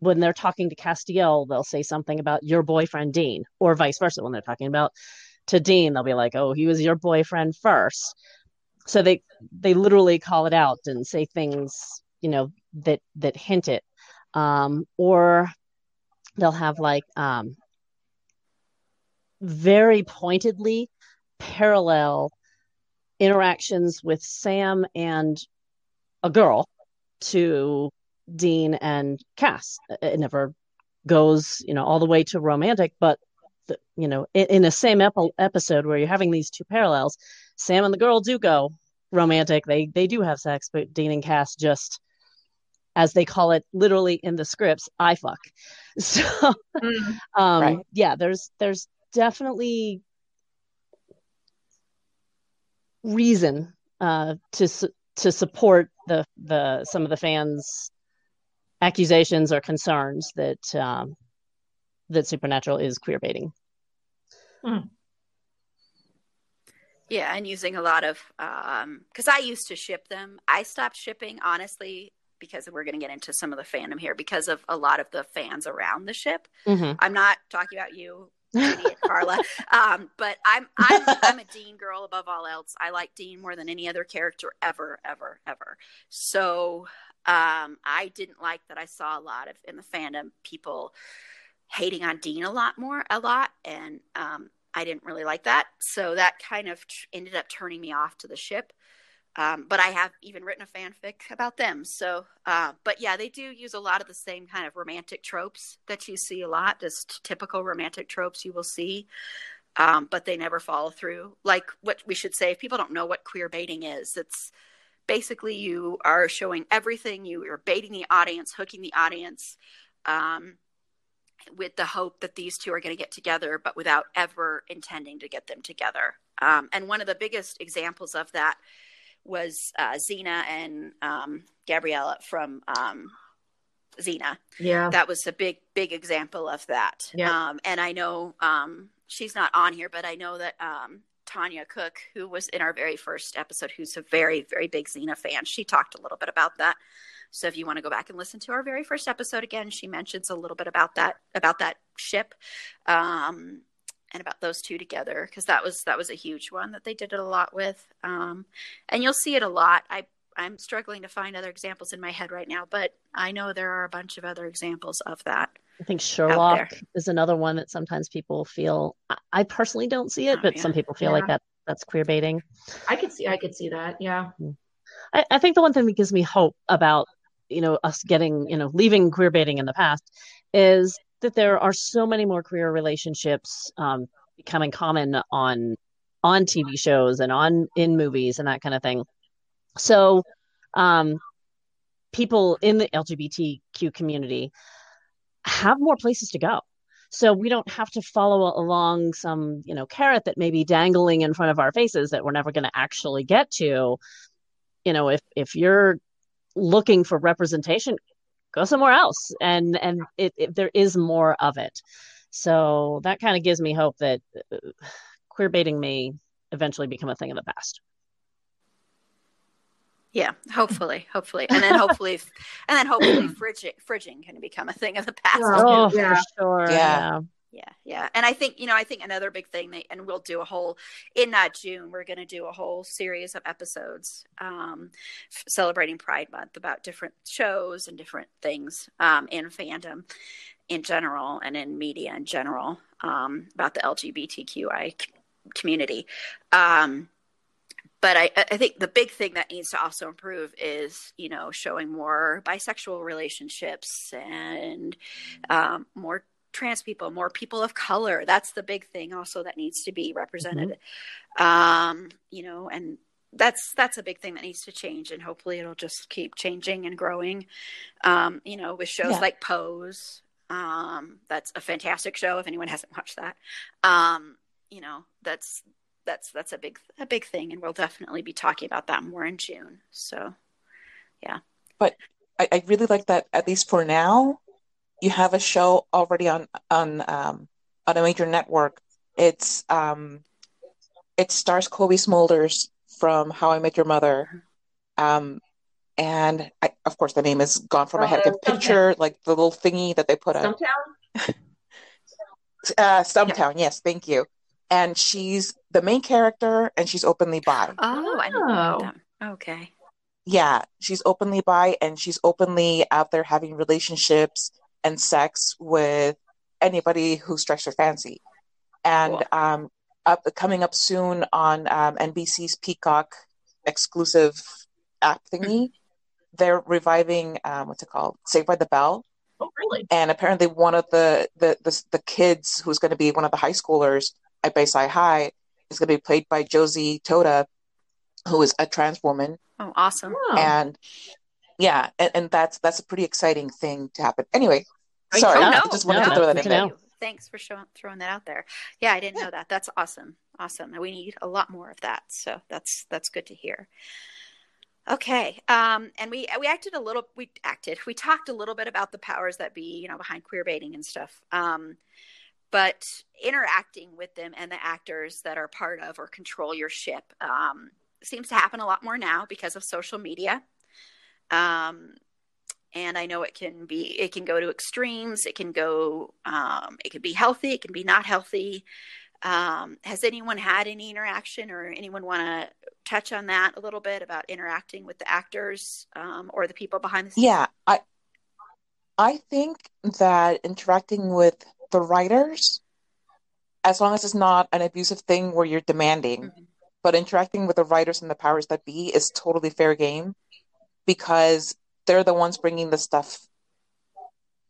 when they're talking to Castiel, they'll say something about your boyfriend Dean, or vice versa. When they're talking about to Dean, they'll be like, "Oh, he was your boyfriend first. So they they literally call it out and say things, you know, that that hint it, um, or they'll have like um, very pointedly parallel interactions with Sam and a girl to Dean and Cass. It never goes, you know, all the way to romantic, but the, you know, in, in the same ep- episode where you're having these two parallels, Sam and the girl do go romantic. They they do have sex, but Dean and Cass just as they call it literally in the scripts, I fuck. So mm, um right. yeah, there's there's definitely reason uh to to support the the some of the fans accusations or concerns that um, that Supernatural is queer baiting. Hmm. Yeah, and using a lot of because um, I used to ship them. I stopped shipping honestly because we're going to get into some of the fandom here because of a lot of the fans around the ship. Mm-hmm. I'm not talking about you, idiot Carla, um, but I'm I'm I'm a Dean girl above all else. I like Dean more than any other character ever, ever, ever. So um, I didn't like that I saw a lot of in the fandom people hating on Dean a lot more, a lot, and um, I didn't really like that. So that kind of t- ended up turning me off to the ship. Um, but I have even written a fanfic about them. So, uh, but yeah, they do use a lot of the same kind of romantic tropes that you see a lot, just typical romantic tropes you will see. Um, but they never follow through. Like what we should say, if people don't know what queer baiting is, it's basically you are showing everything you are baiting the audience hooking the audience um, with the hope that these two are going to get together but without ever intending to get them together um, and one of the biggest examples of that was uh, Xena and um, Gabriella from um, Xena. Yeah, that was a big, big example of that. Yeah. Um, and I know um, she's not on here, but I know that um, Tanya Cook, who was in our very first episode, who's a very, very big Xena fan. She talked a little bit about that. So if you want to go back and listen to our very first episode again, she mentions a little bit about that about that ship, um, and about those two together because that was that was a huge one that they did it a lot with. Um, and you'll see it a lot. I I'm struggling to find other examples in my head right now, but I know there are a bunch of other examples of that. I think Sherlock is another one that sometimes people feel. I personally don't see it, oh, but yeah. some people feel yeah. like that that's queer baiting. I could see. I could see that. Yeah. I, I, think the one thing that gives me hope about you know us getting you know leaving queer baiting in the past is that there are so many more queer relationships um, becoming common on on TV shows and on in movies and that kind of thing. So, um, people in the LGBTQ community have more places to go. So we don't have to follow along some, you know, carrot that may be dangling in front of our faces that we're never going to actually get to. You know, if if you're looking for representation, go somewhere else, and and it, it, there is more of it. So that kind of gives me hope that uh, queer baiting may eventually become a thing of the past. Yeah, hopefully, hopefully, and then hopefully, and then hopefully, fridging, fridging can become a thing of the past. Oh, Yeah. for sure. Yeah. Yeah, yeah, yeah and I think you know, I think another big thing that, and we'll do a whole in uh, June. We're going to do a whole series of episodes um, f- celebrating Pride Month about different shows and different things um, in fandom in general and in media in general um, about the LGBTQI c- community. Um, but I, I think the big thing that needs to also improve is you know showing more bisexual relationships and um, more trans people more people of color. That's the big thing also that needs to be represented. Um you know and that's that's a big thing that needs to change and hopefully it'll just keep changing and growing. Um you know with shows Yeah. like pose um that's a fantastic show if anyone hasn't watched that. Um you know that's that's that's a big a big thing and we'll definitely be talking about that more in june. So yeah. But I, I really like that at least for now, you have a show already on on um on a major network. It's um it stars Cobie Smulders from How I Met Your Mother. Um and I, of course the name is gone from my head. I can Uh, picture like the little thingy that they put on Stumptown? uh Stumptown, yes, thank you. And she's the main character and she's openly bi. oh i didn't know Oh. that okay yeah, she's openly bi and she's openly out there having relationships and sex with anybody who strikes her fancy. And Cool. um, up coming up soon on um, NBC's Peacock exclusive app thingy, they're reviving um, what's it called, Saved by the Bell. Oh, really? And apparently, one of the the the, the kids who's going to be one of the high schoolers at Bayside High is going to be played by Josie Totah, who is a trans woman oh awesome and yeah and, and that's that's a pretty exciting thing to happen anyway sorry Oh, i just wanted no, to throw that in there. Thanks for showing, throwing that out there. Yeah, I didn't know that. That's awesome. Awesome. We need a lot more of that. So that's that's good to hear. Okay. Um, and we we acted a little. We acted. We talked a little bit about the powers that be, you know, behind queer baiting and stuff. Um, but interacting with them and the actors that are part of or control your ship um, seems to happen a lot more now because of social media. Um, and I know it can be it can go to extremes. It can go um, it can be healthy. It can be not healthy. Um, has anyone had any interaction or anyone want to touch on that a little bit about interacting with the actors um, or the people behind the scenes? yeah i i think that interacting with the writers as long as it's not an abusive thing where you're demanding Mhm. but interacting with the writers and the powers that be is totally fair game because they're the ones bringing the stuff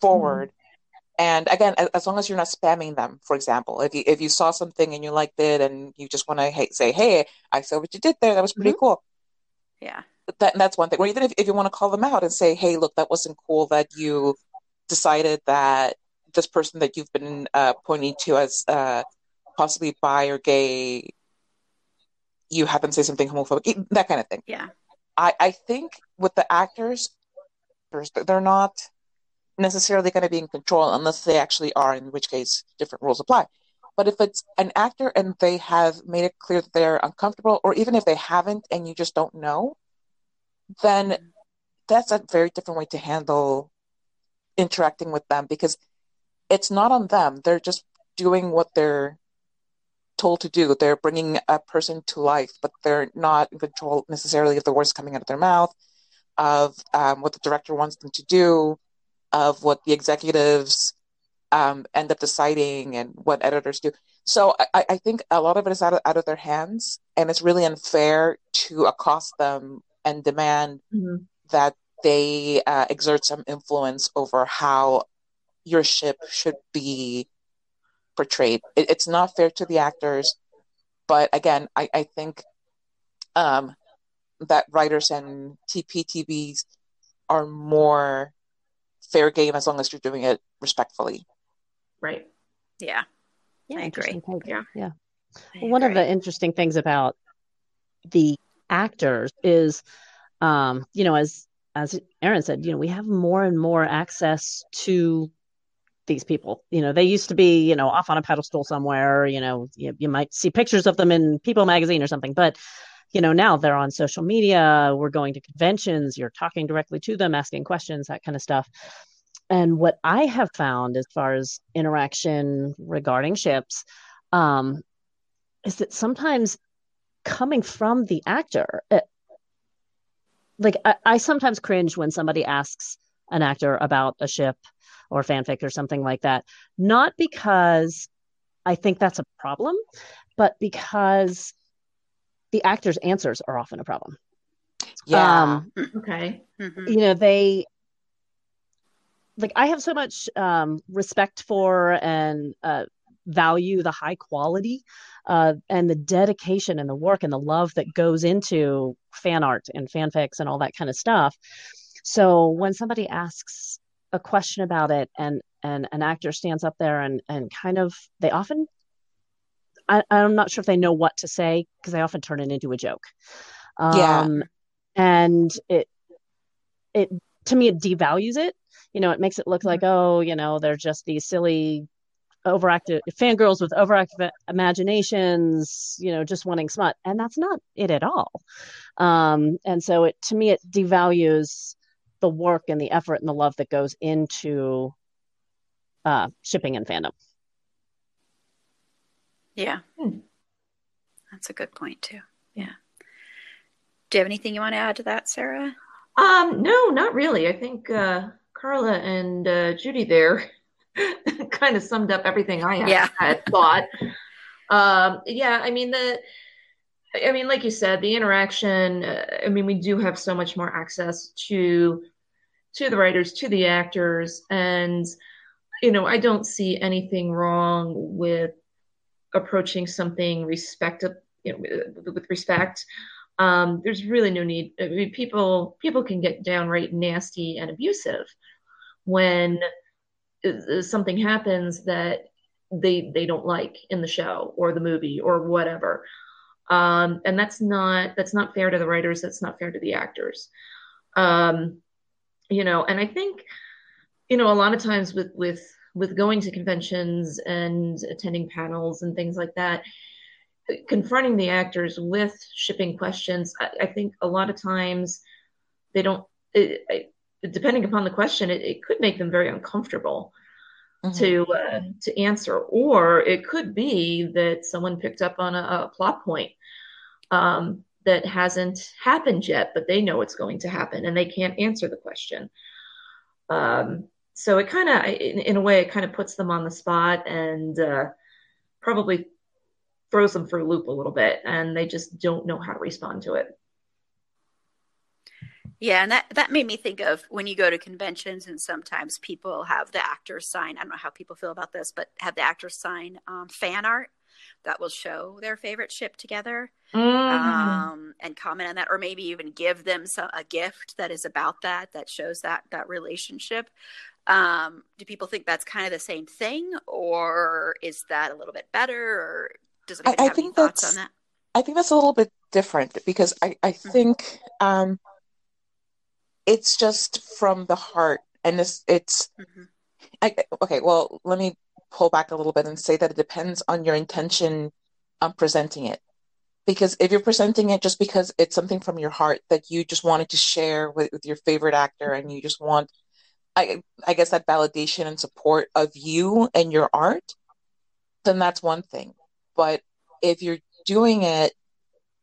forward. And again as long as you're not spamming them for example if you if you saw something and you liked it and you just want to hey, say hey i saw what you did there. That was pretty cool. Yeah. that that's one thing. Or even if, if you want to call them out and say hey look that wasn't cool that you decided that this person that you've been uh, pointing to as uh, possibly bi or gay you have them say something homophobic that kind of thing. Yeah. I, I think with the actors, they're not necessarily going to be in control unless they actually are, in which case different rules apply. But if it's an actor and they have made it clear that they're uncomfortable, or even if they haven't and you just don't know, then that's a very different way to handle interacting with them because it's not on them. They're just doing what they're told to do. They're bringing a person to life, but they're not in control necessarily of the words coming out of their mouth, of um, what the director wants them to do, of what the executives um, end up deciding, and what editors do. So I, I think a lot of it is out of, out of their hands, and it's really unfair to accost them and demand Mhm. that they uh, exert some influence over how your ship should be portrayed. It, it's not fair to the actors, but again, I, I think um, that writers and TPTBs are more fair game as long as you're doing it respectfully. Right. Yeah. Yeah, I agree. interesting. Yeah. Yeah. I Well, one of the interesting things about the actors is, um, you know, as as Aaron said, you know, we have more and more access to these people. You know, they used to be, you know, off on a pedestal somewhere. You know, you, you might see pictures of them in People magazine or something, but you know, now they're on social media, we're going to conventions, you're talking directly to them, asking questions, that kind of stuff. And what I have found as far as interaction regarding ships um, is that sometimes coming from the actor, it, like I, I sometimes cringe when somebody asks an actor about a ship or fanfic or something like that, not because I think that's a problem, but because the actor's answers are often a problem. Yeah. Um, Okay. Mhm. you know, they like I have so much um, respect for and uh, value the high quality uh, and the dedication and the work and the love that goes into fan art and fanfics and all that kind of stuff. So when somebody asks a question about it and and an actor stands up there and and kind of they often I, I'm not sure if they know what to say because they often turn it into a joke. Yeah. Um, and it it to me it devalues it. You know, it makes it look like oh, you know, they're just these silly overactive fangirls with overactive imaginations, you know, just wanting smut, and that's not it at all. Um, and so it to me it devalues the work and the effort and the love that goes into uh, shipping and fandom. Yeah. Hmm. That's a good point too. Yeah. Do you have anything you want to add to that, Sarah? Um, no, not really. I think uh, Carla and uh, Judy there kind of summed up everything I had, Yeah. had thought. Um, yeah, I mean the, I mean, like you said, the interaction. Uh, I mean, we do have so much more access to to the writers, to the actors, and you know, I don't see anything wrong with approaching something respect, you know, with, with respect. Um, there's really no need. I mean, people people can get downright nasty and abusive when uh, something happens that they they don't like in the show or the movie or whatever. Um, and that's not that's not fair to the writers. That's not fair to the actors. Um, you know, and I think you know a lot of times with with with going to conventions and attending panels and things like that confronting the actors with shipping questions i, I think a lot of times they don't it, it, depending upon the question it, it could make them very uncomfortable Mhm. to uh, to answer or it could be that someone picked up on a, a plot point um, that hasn't happened yet but they know it's going to happen and they can't answer the question um, so it kind of in, in a way it kind of puts them on the spot and uh, probably throws them for a loop a little bit and they just don't know how to respond to it Yeah, and that that made me think of when you go to conventions and sometimes people have the actors sign. I don't know how people feel about this, but have the actors sign um, fan art that will show their favorite ship together um, and comment on that, or maybe even give them some, a gift that is about that that shows that that relationship. Um, do people think that's kind of the same thing, or is that a little bit better, or does I- anybody I have any think thoughts that's- on that? I think that's a little bit different because I, I think um, it's just from the heart and it's it's hmm I, okay, well, let me pull back a little bit and say that it depends on your intention on presenting it. Because if you're presenting it just because it's something from your heart that you just wanted to share with, with your favorite actor and you just want, I, I guess, that validation and support of you and your art, then that's one thing. But if you're doing it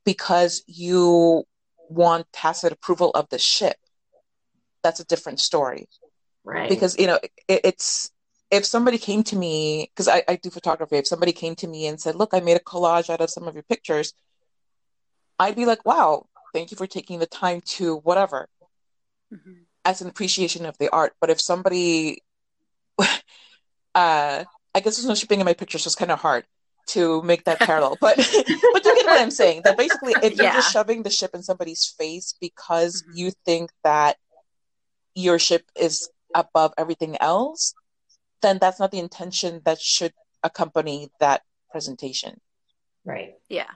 because you want tacit approval of the ship, that's a different story. Right. Because you know it, it's if somebody came to me because I, I do photography if somebody came to me and said look i made a collage out of some of your pictures i'd be like wow thank you for taking the time to whatever. Hmm as an appreciation of the art but if somebody uh i guess there's no shipping in my pictures so it's kind of hard to make that parallel but but you get what i'm saying that basically if you're just shoving the ship in somebody's face because Mhm. you think that your ship is above everything else then that's not the intention that should accompany that presentation right Yeah.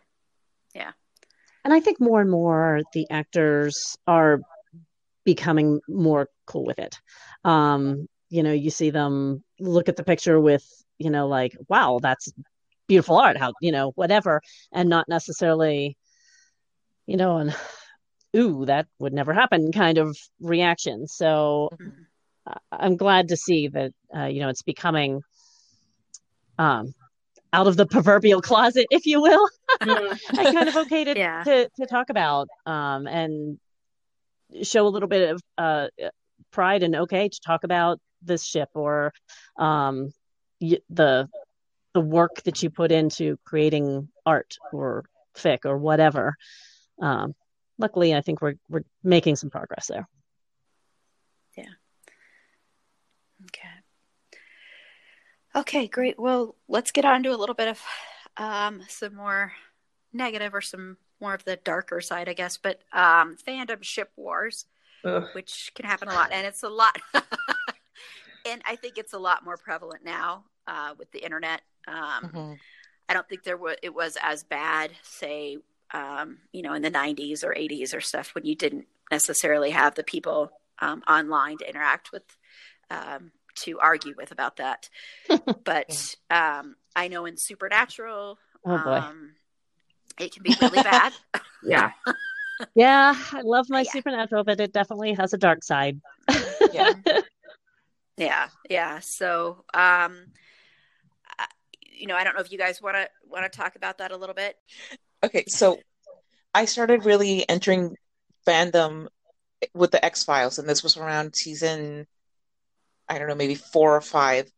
Yeah, And I think more and more the actors are becoming more cool with it. Um, you know, you see them look at the picture with, you know, like, wow, that's beautiful art, how, you know, whatever, and not necessarily, you know, and ooh, that would never happen kind of reaction. So mm-hmm. I'm glad to see that, uh, you know, it's becoming um, out of the proverbial closet, if you will, and kind of okay to, yeah. to, to talk about um, and show a little bit of uh, pride and okay to talk about this ship or um, the the work that you put into creating art or fic or whatever. Um, luckily, I think we're we're making some progress there. Yeah. Okay. Okay, great. Well, let's get on to a little bit of um, some more negative or some more of the darker side, I guess. But um, fandom ship wars, Ugh. which can happen a lot, and it's a lot. and I think it's a lot more prevalent now uh, with the internet. Um, mm-hmm. I don't think there was it was as bad, say, um, you know, in the '90s or '80s or stuff when you didn't necessarily have the people um, online to interact with um, to argue with about that. but um, I know in Supernatural, oh um, it can be really bad. yeah. Yeah, I love my yeah. Supernatural, but it definitely has a dark side. yeah. Yeah, yeah. So, um, you know, I don't know if you guys want to want to talk about that a little bit. Okay, so I started really entering fandom with the X Files, and this was around season I don't know, maybe four or five,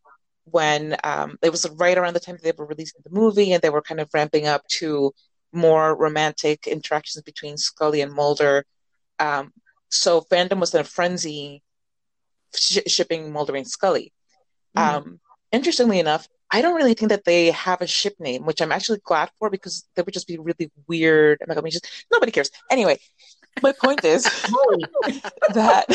when um, it was right around the time they were releasing the movie and they were kind of ramping up to more romantic interactions between Scully and Mulder. Um, so fandom was in a frenzy sh- shipping Mulder and Scully. Mm. Um, interestingly enough, I don't really think that they have a ship name, which I'm actually glad for because that would just be really weird. I'm like, I mean, just nobody cares. Anyway, my point is that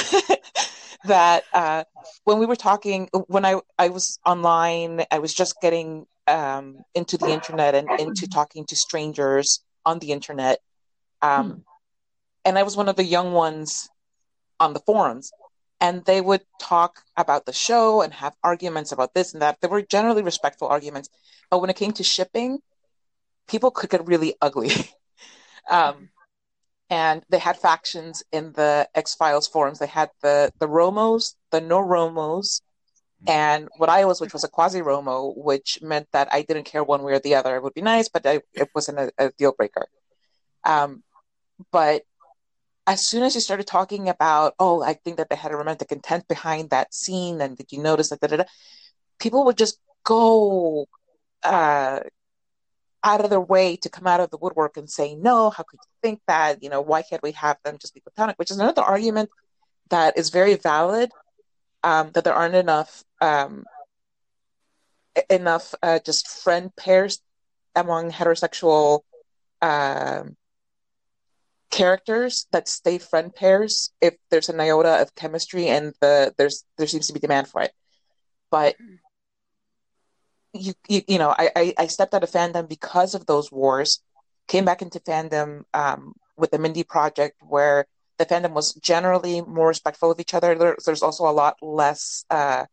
that uh, when we were talking, when I I was online, I was just getting um, into the internet and into talking to strangers on the internet, um, hmm. and I was one of the young ones on the forums, and they would talk about the show and have arguments about this and that. They were generally respectful arguments, but when it came to shipping, people could get really ugly. um, and they had factions in the X Files forums. They had the the Romos, the no Romos, and what I was, which was a quasi Romo, which meant that I didn't care one way or the other. It would be nice, but I, it wasn't a, a deal breaker. Um, but as soon as you started talking about, oh, I think that they had a romantic intent behind that scene, and did you notice that? Da, da, da, people would just go uh, out of their way to come out of the woodwork and say, no, how could you think that? You know, why can't we have them just be platonic? Which is another argument that is very valid. Um, that there aren't enough um, enough uh, just friend pairs among heterosexual um, characters that stay friend pairs if there's an iota of chemistry and the there's there seems to be demand for it. But you, you, you know, I, I, I, stepped out of fandom because of those wars, came back into fandom um, with the Mindy Project, where the fandom was generally more respectful of each other. There, there's also a lot less uh,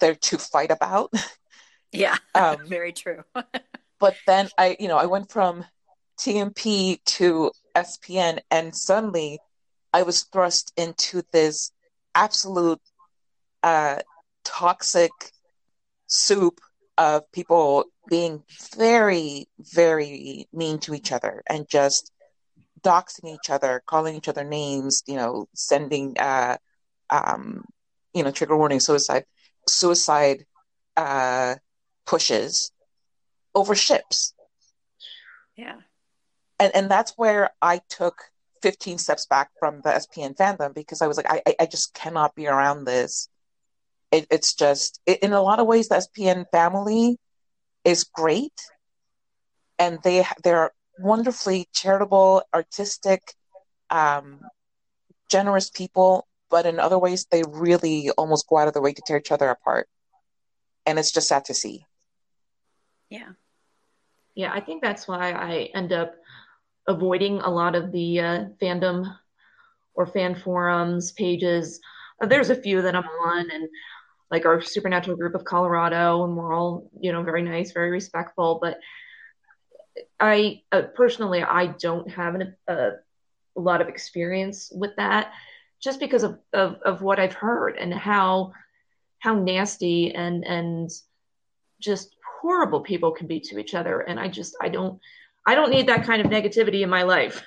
there to fight about. Yeah, um, very true. but then I, you know, I went from TMP to SPN, and suddenly I was thrust into this absolute uh, toxic soup of people being very, very mean to each other and just doxing each other, calling each other names, you know, sending, uh, um, you know, trigger warning, suicide, suicide uh, pushes over ships. Yeah. And, and that's where I took 15 steps back from the SPN fandom because I was like, I, I just cannot be around this it, it's just it, in a lot of ways the SPN family is great, and they they're wonderfully charitable, artistic, um, generous people. But in other ways, they really almost go out of their way to tear each other apart, and it's just sad to see. Yeah, yeah, I think that's why I end up avoiding a lot of the uh, fandom or fan forums pages. There's a few that I'm on, and like our supernatural group of Colorado, and we're all, you know, very nice, very respectful. But I uh, personally, I don't have an, a, a lot of experience with that, just because of, of of what I've heard and how how nasty and and just horrible people can be to each other. And I just I don't I don't need that kind of negativity in my life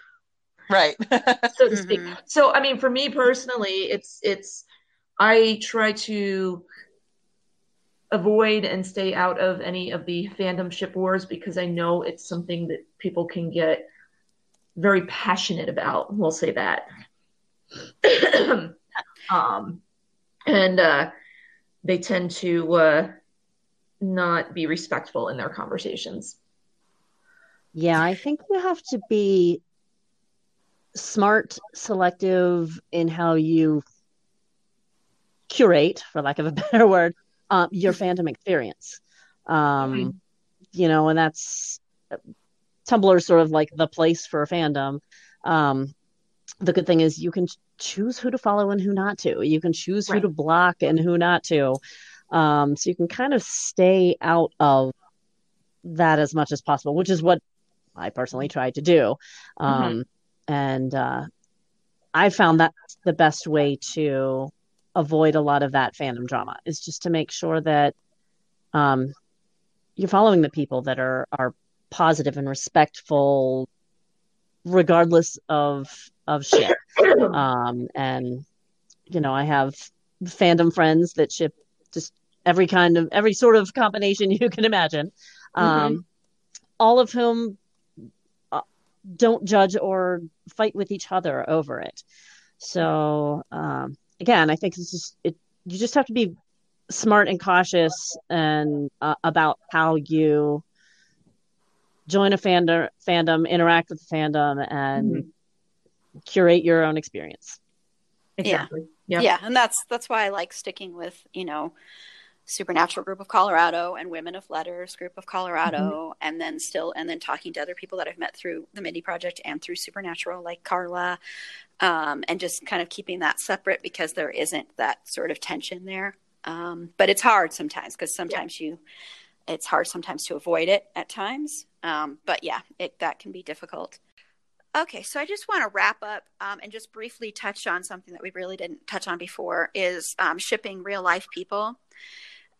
right so to speak mm-hmm. so i mean for me personally it's it's i try to avoid and stay out of any of the fandom ship wars because i know it's something that people can get very passionate about we'll say that. Um and uh they tend to uh not be respectful in their conversations. Yeah, I think you have to be smart, selective in how you curate, for lack of a better word, uh, your fandom experience. Um, mm-hmm. You know, and that's Tumblr is sort of like the place for a fandom. Um, the good thing is you can choose who to follow and who not to. You can choose right. who to block and who not to. Um, so you can kind of stay out of that as much as possible, which is what I personally tried to do. Mm-hmm. Um, mm-hmm and uh, I found that the best way to avoid a lot of that fandom drama is just to make sure that um, you're following the people that are are positive and respectful, regardless of of shit. Um, and you know, I have fandom friends that ship just every kind of every sort of combination you can imagine. Um, mm-hmm. All of whom don't judge or fight with each other over it. So um, again, I think it's just it. You just have to be smart and cautious and uh, about how you join a fandom, fandom, interact with the fandom, and mm-hmm. curate your own experience. Exactly. Yeah. yeah, and that's that's why I like sticking with you know supernatural group of colorado and women of letters group of colorado mm-hmm. and then still and then talking to other people that i've met through the mindy project and through supernatural like carla um, and just kind of keeping that separate because there isn't that sort of tension there um, but it's hard sometimes because sometimes yeah. you it's hard sometimes to avoid it at times um, but yeah it that can be difficult Okay, so I just want to wrap up um, and just briefly touch on something that we really didn't touch on before is um, shipping real life people.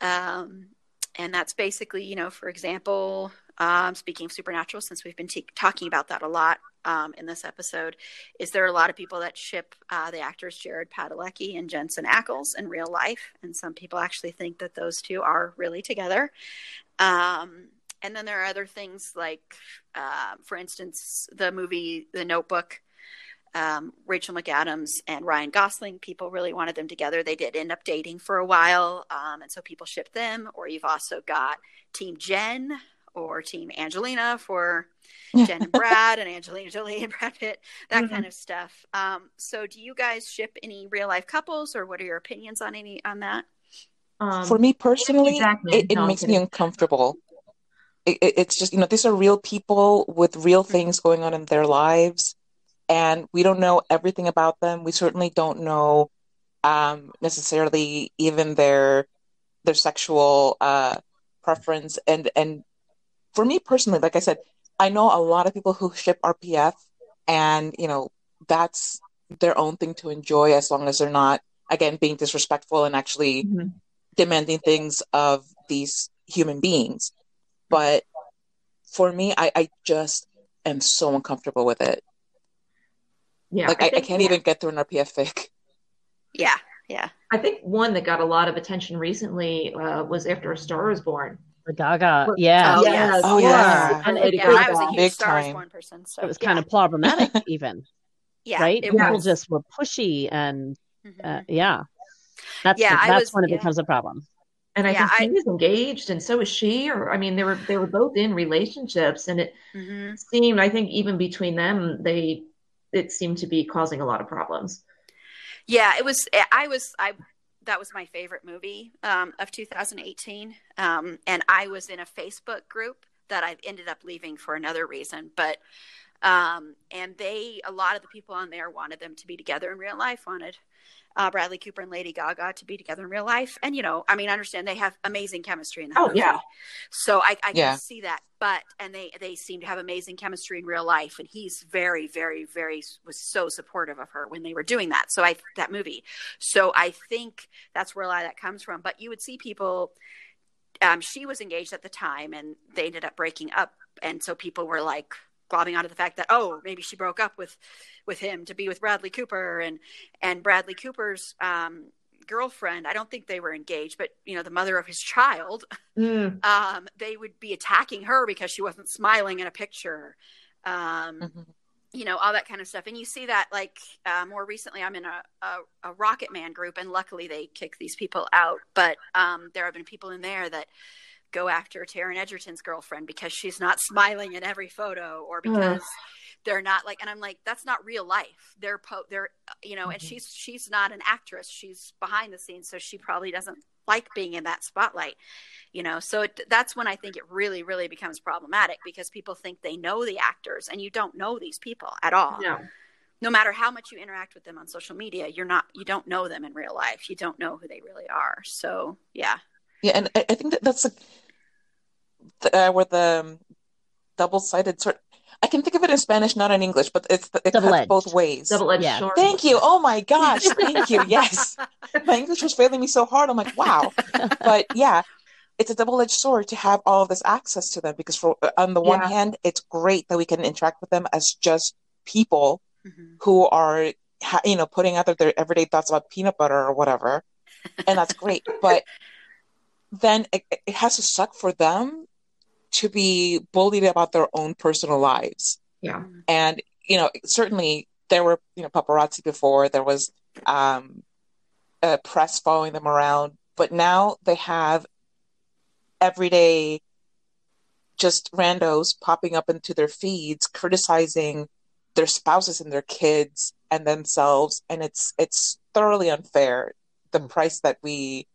Um, and that's basically, you know, for example, um, speaking of supernatural, since we've been t- talking about that a lot um, in this episode, is there a lot of people that ship uh, the actors Jared Padalecki and Jensen Ackles in real life, and some people actually think that those two are really together. Um, and then there are other things like, uh, for instance, the movie The Notebook um, Rachel McAdams and Ryan Gosling. People really wanted them together. They did end up dating for a while, um, and so people shipped them. Or you've also got Team Jen or Team Angelina for Jen and Brad, and Angelina Jolie and Brad Pitt, that mm-hmm. kind of stuff. Um, so, do you guys ship any real life couples, or what are your opinions on any on that? Um, for me personally, exactly. it, it no, makes me uncomfortable. It, it's just you know these are real people with real mm-hmm. things going on in their lives and we don't know everything about them. We certainly don't know um, necessarily even their their sexual uh, preference. And and for me personally, like I said, I know a lot of people who ship RPF, and you know that's their own thing to enjoy as long as they're not again being disrespectful and actually mm-hmm. demanding things of these human beings. But for me, I, I just am so uncomfortable with it. Yeah, like I, I, think, I can't yeah. even get through an RPF fic. Yeah, yeah. I think one that got a lot of attention recently uh, was after a Star is Born. The Gaga, yeah, oh, yes. oh yeah, and it, yeah, I was a huge Big Star is Born person, so it was kind of problematic, even. Yeah, right. People was. just were pushy, and mm-hmm. uh, yeah, that's yeah, that's was, when it becomes a problem. And I yeah, think he was engaged, and so was she. Or I mean, they were they were both in relationships, and it mm-hmm. seemed I think even between them, they it seemed to be causing a lot of problems. Yeah, it was. I was. I that was my favorite movie um, of 2018, um, and I was in a Facebook group that I've ended up leaving for another reason, but. Um, and they, a lot of the people on there wanted them to be together in real life, wanted uh, Bradley Cooper and Lady Gaga to be together in real life. And you know, I mean, I understand they have amazing chemistry in the Oh, movie. yeah. So I, I Yeah. can see that. But and they they seem to have amazing chemistry in real life. And he's very, very, very was so supportive of her when they were doing that. So I that movie. So I think that's where a lot of that comes from. But you would see people. Um, she was engaged at the time, and they ended up breaking up. And so people were like globbing onto the fact that oh maybe she broke up with with him to be with Bradley Cooper and and Bradley Cooper's um, girlfriend. I don't think they were engaged, but you know the mother of his child. Mm. Um, they would be attacking her because she wasn't smiling in a picture. Um, Mhm. you know all that kind of stuff and you see that like uh, more recently i'm in a, a, a rocket man group and luckily they kick these people out but um, there have been people in there that go after Taron Egerton's girlfriend because she's not smiling in every photo or because they're not like and I'm like that's not real life. They're po- they're you know and Mhm. she's she's not an actress. She's behind the scenes so she probably doesn't like being in that spotlight you know? So it, that's when i think it really really becomes problematic because people think they know the actors and you don't know these people at all. No. no matter how much you interact with them on social media you're not you don't know them in real life. You don't know who they really are. So yeah Yeah, and I, I think that that's like the, uh, where the um, double-sided sort. I can think of it in Spanish, not in English, but it's it cuts Double-edged. both ways. Double-edged Yeah. sword. Thank you. Oh my gosh, thank you. Yes, my English was failing me so hard. I'm like, wow. But yeah, it's a double-edged sword to have all of this access to them because, for on the one Yeah. hand, it's great that we can interact with them as just people Mhm. who are, ha- you know, putting out their, their everyday thoughts about peanut butter or whatever, and that's great. But then it, it has to suck for them to be bullied about their own personal lives. Yeah. and you know certainly there were you know paparazzi before. There was um a press following them around. But now they have everyday just randos popping up into their feeds criticizing their spouses and their kids and themselves. And it's it's thoroughly unfair the price that we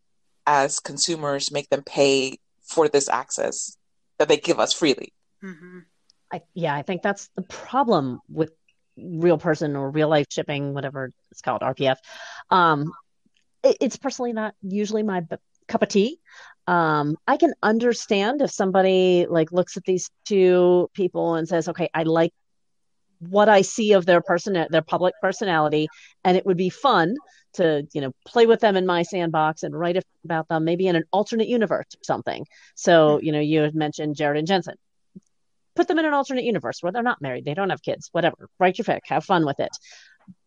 as consumers make them pay for this access that they give us freely Mhm. I, yeah, I think that's the problem with real person or real life shipping, whatever it's called, RPF. Um, it, it's personally not usually my b- cup of tea. Um, I can understand if somebody like looks at these two people and says, "Okay, I like what I see of their person, their public personality, and it would be fun to, you know, play with them in my sandbox and write about them, maybe in an alternate universe or something." So, you know, you had mentioned Jared and Jensen put them in an alternate universe where they're not married, they don't have kids, whatever. Write your fic, have fun with it.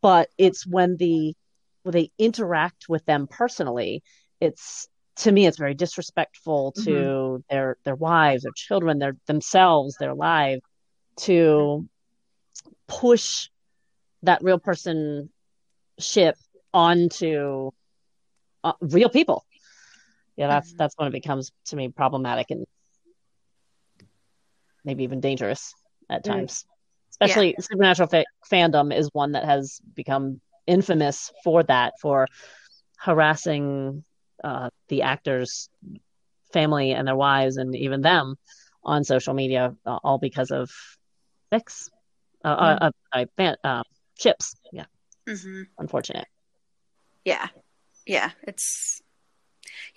But it's when the when they interact with them personally, it's to me it's very disrespectful to mm-hmm. their their wives, their children, their themselves, their lives to push that real person ship onto uh, real people. Yeah, that's Mhm. that's when it becomes to me problematic and maybe even dangerous at Mm. times. Especially supernatural fa- fandom is one that has become infamous for that, for harassing uh, the actors' family and their wives, and even them on social media, uh, all because of fics, uh, uh, uh, uh, uh, ships. Yeah, Mhm. unfortunate. yeah yeah it's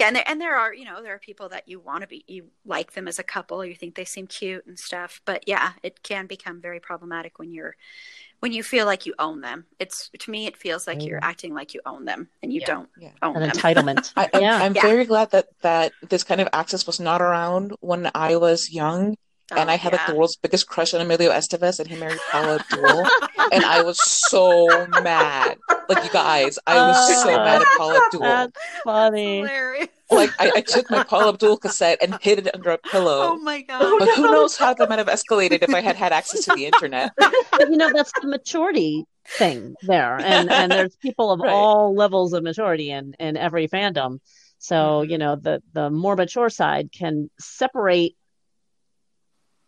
yeah and there, and there are you know there are people that you want to be you like them as a couple you think they seem cute and stuff but yeah it can become very problematic when you're when you feel like you own them it's to me it feels like you're acting like you own them and you Yeah. don't Yeah. own An them entitlement. I, I'm, yeah. I'm Yeah. very glad that that this kind of access was not around when I was young, and Oh, I had like the world's biggest crush on Emilio Estevez, and he married Paula Abdul, and I was so mad. Like you guys, I was so Oh, mad at Paula Abdul. That's funny. hilarious Like I, I took my Paula Abdul cassette and hid it under a pillow. oh my god But who knows how that might have escalated if I had had access to the internet. but you know that's the maturity thing there and and there's people of Right. all levels of maturity in in every fandom so Mhm. you know the the more mature side can separate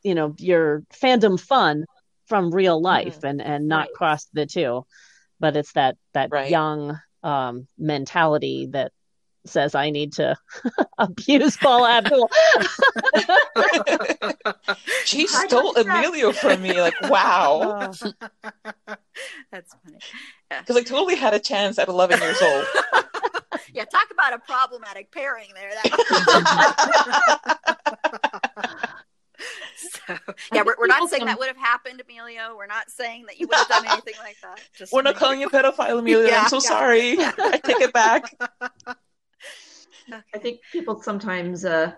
you know your fandom fun from real life and and not Right. cross the two but it's that that Right. young um mentality that says i need to abuse paula abdul She stole. Emilio from me. Like wow. Oh, That's funny. Because I totally had a chance at 11 years old. yeah, talk about a problematic pairing there. so, yeah, we're, we're not saying that would have happened, Emilio. We're not saying that you would have done anything like that. Just We're not calling you a pedophile, Emilio. Yeah, I'm so yeah. sorry. I take it back. I think people sometimes uh,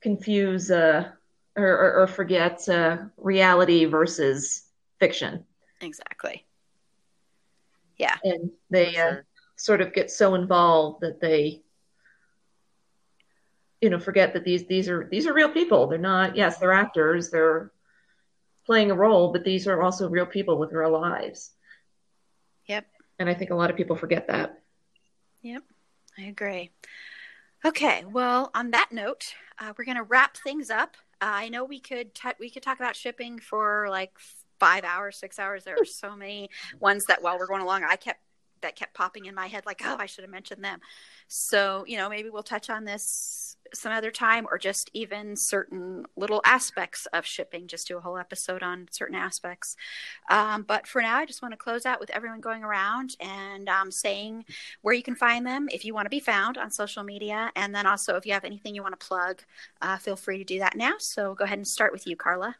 confuse uh, or, or, or forget uh, reality versus fiction, Exactly. Yeah. and they uh, sure. sort of get so involved that they, you know, forget that these these are these are real people. They're not. Yes, they're actors. They're playing a role, but these are also real people with real lives. Yep. And I think a lot of people forget that. Yep. I agree. Okay. Well, on that note, uh, we're going to wrap things up. Uh, I know we could t- we could talk about shipping for like five hours, six hours. There are so many ones that while we're going along, I kept that kept popping in my head like, oh, I should have mentioned them. So you know, maybe we'll touch on this some other time, or just even certain little aspects of shipping. Just do a whole episode on certain aspects. Um, but for now, I just want to close out with everyone going around and um, saying where you can find them if you want to be found on social media, and then also if you have anything you want to plug, uh, feel free to do that now. So go ahead and start with you, Carla.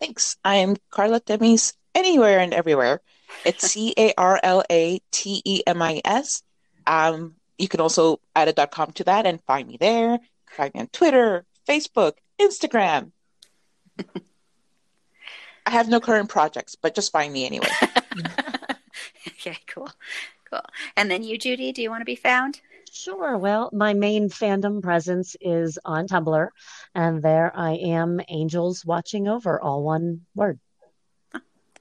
Thanks. I am Carla Temis, anywhere and everywhere. It's C A R L A T E M I S. Um, you can also add a dot .com to that and find me there. Find me on Twitter, Facebook, Instagram. I have no current projects, but just find me anyway. okay, cool, cool. And then you, Judy, do you want to be found? Sure. Well, my main fandom presence is on Tumblr, and there I am, Angels Watching Over, all one word.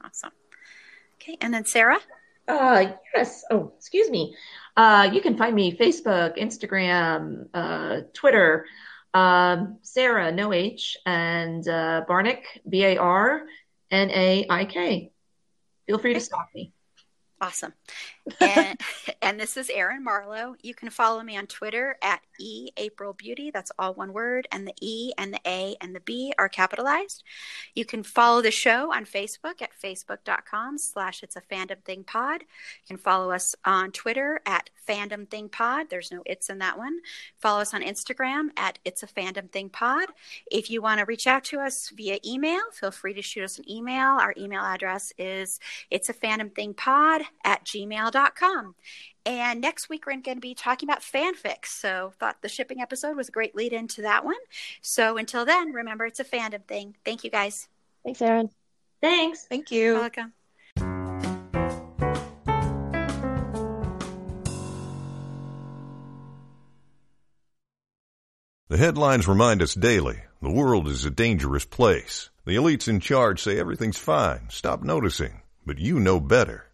Awesome. Okay, and then Sarah. Uh, yes. Oh, excuse me. Uh, you can find me Facebook, Instagram, uh, Twitter, um, Sarah, no H, and uh, Barnaik, B A R N A I K. Feel free to stalk me. Awesome. And, and this is Erin Marlowe. You can follow me on Twitter at E April Beauty. That's all one word. And the E and the A and the B are capitalized. You can follow the show on Facebook at facebook.com slash it's a fandom thing pod. You can follow us on Twitter at fandom thing pod. There's no it's in that one. Follow us on Instagram at it's a fandom thing pod. If you want to reach out to us via email, feel free to shoot us an email. Our email address is it's a fandom thing pod at gmail.com. And next week, we're going to be talking about fanfics. So, thought the shipping episode was a great lead into that one. So, until then, remember it's a fandom thing. Thank you guys. Thanks, Aaron. Thanks. Thank you. Welcome. The headlines remind us daily the world is a dangerous place. The elites in charge say everything's fine, stop noticing. But you know better.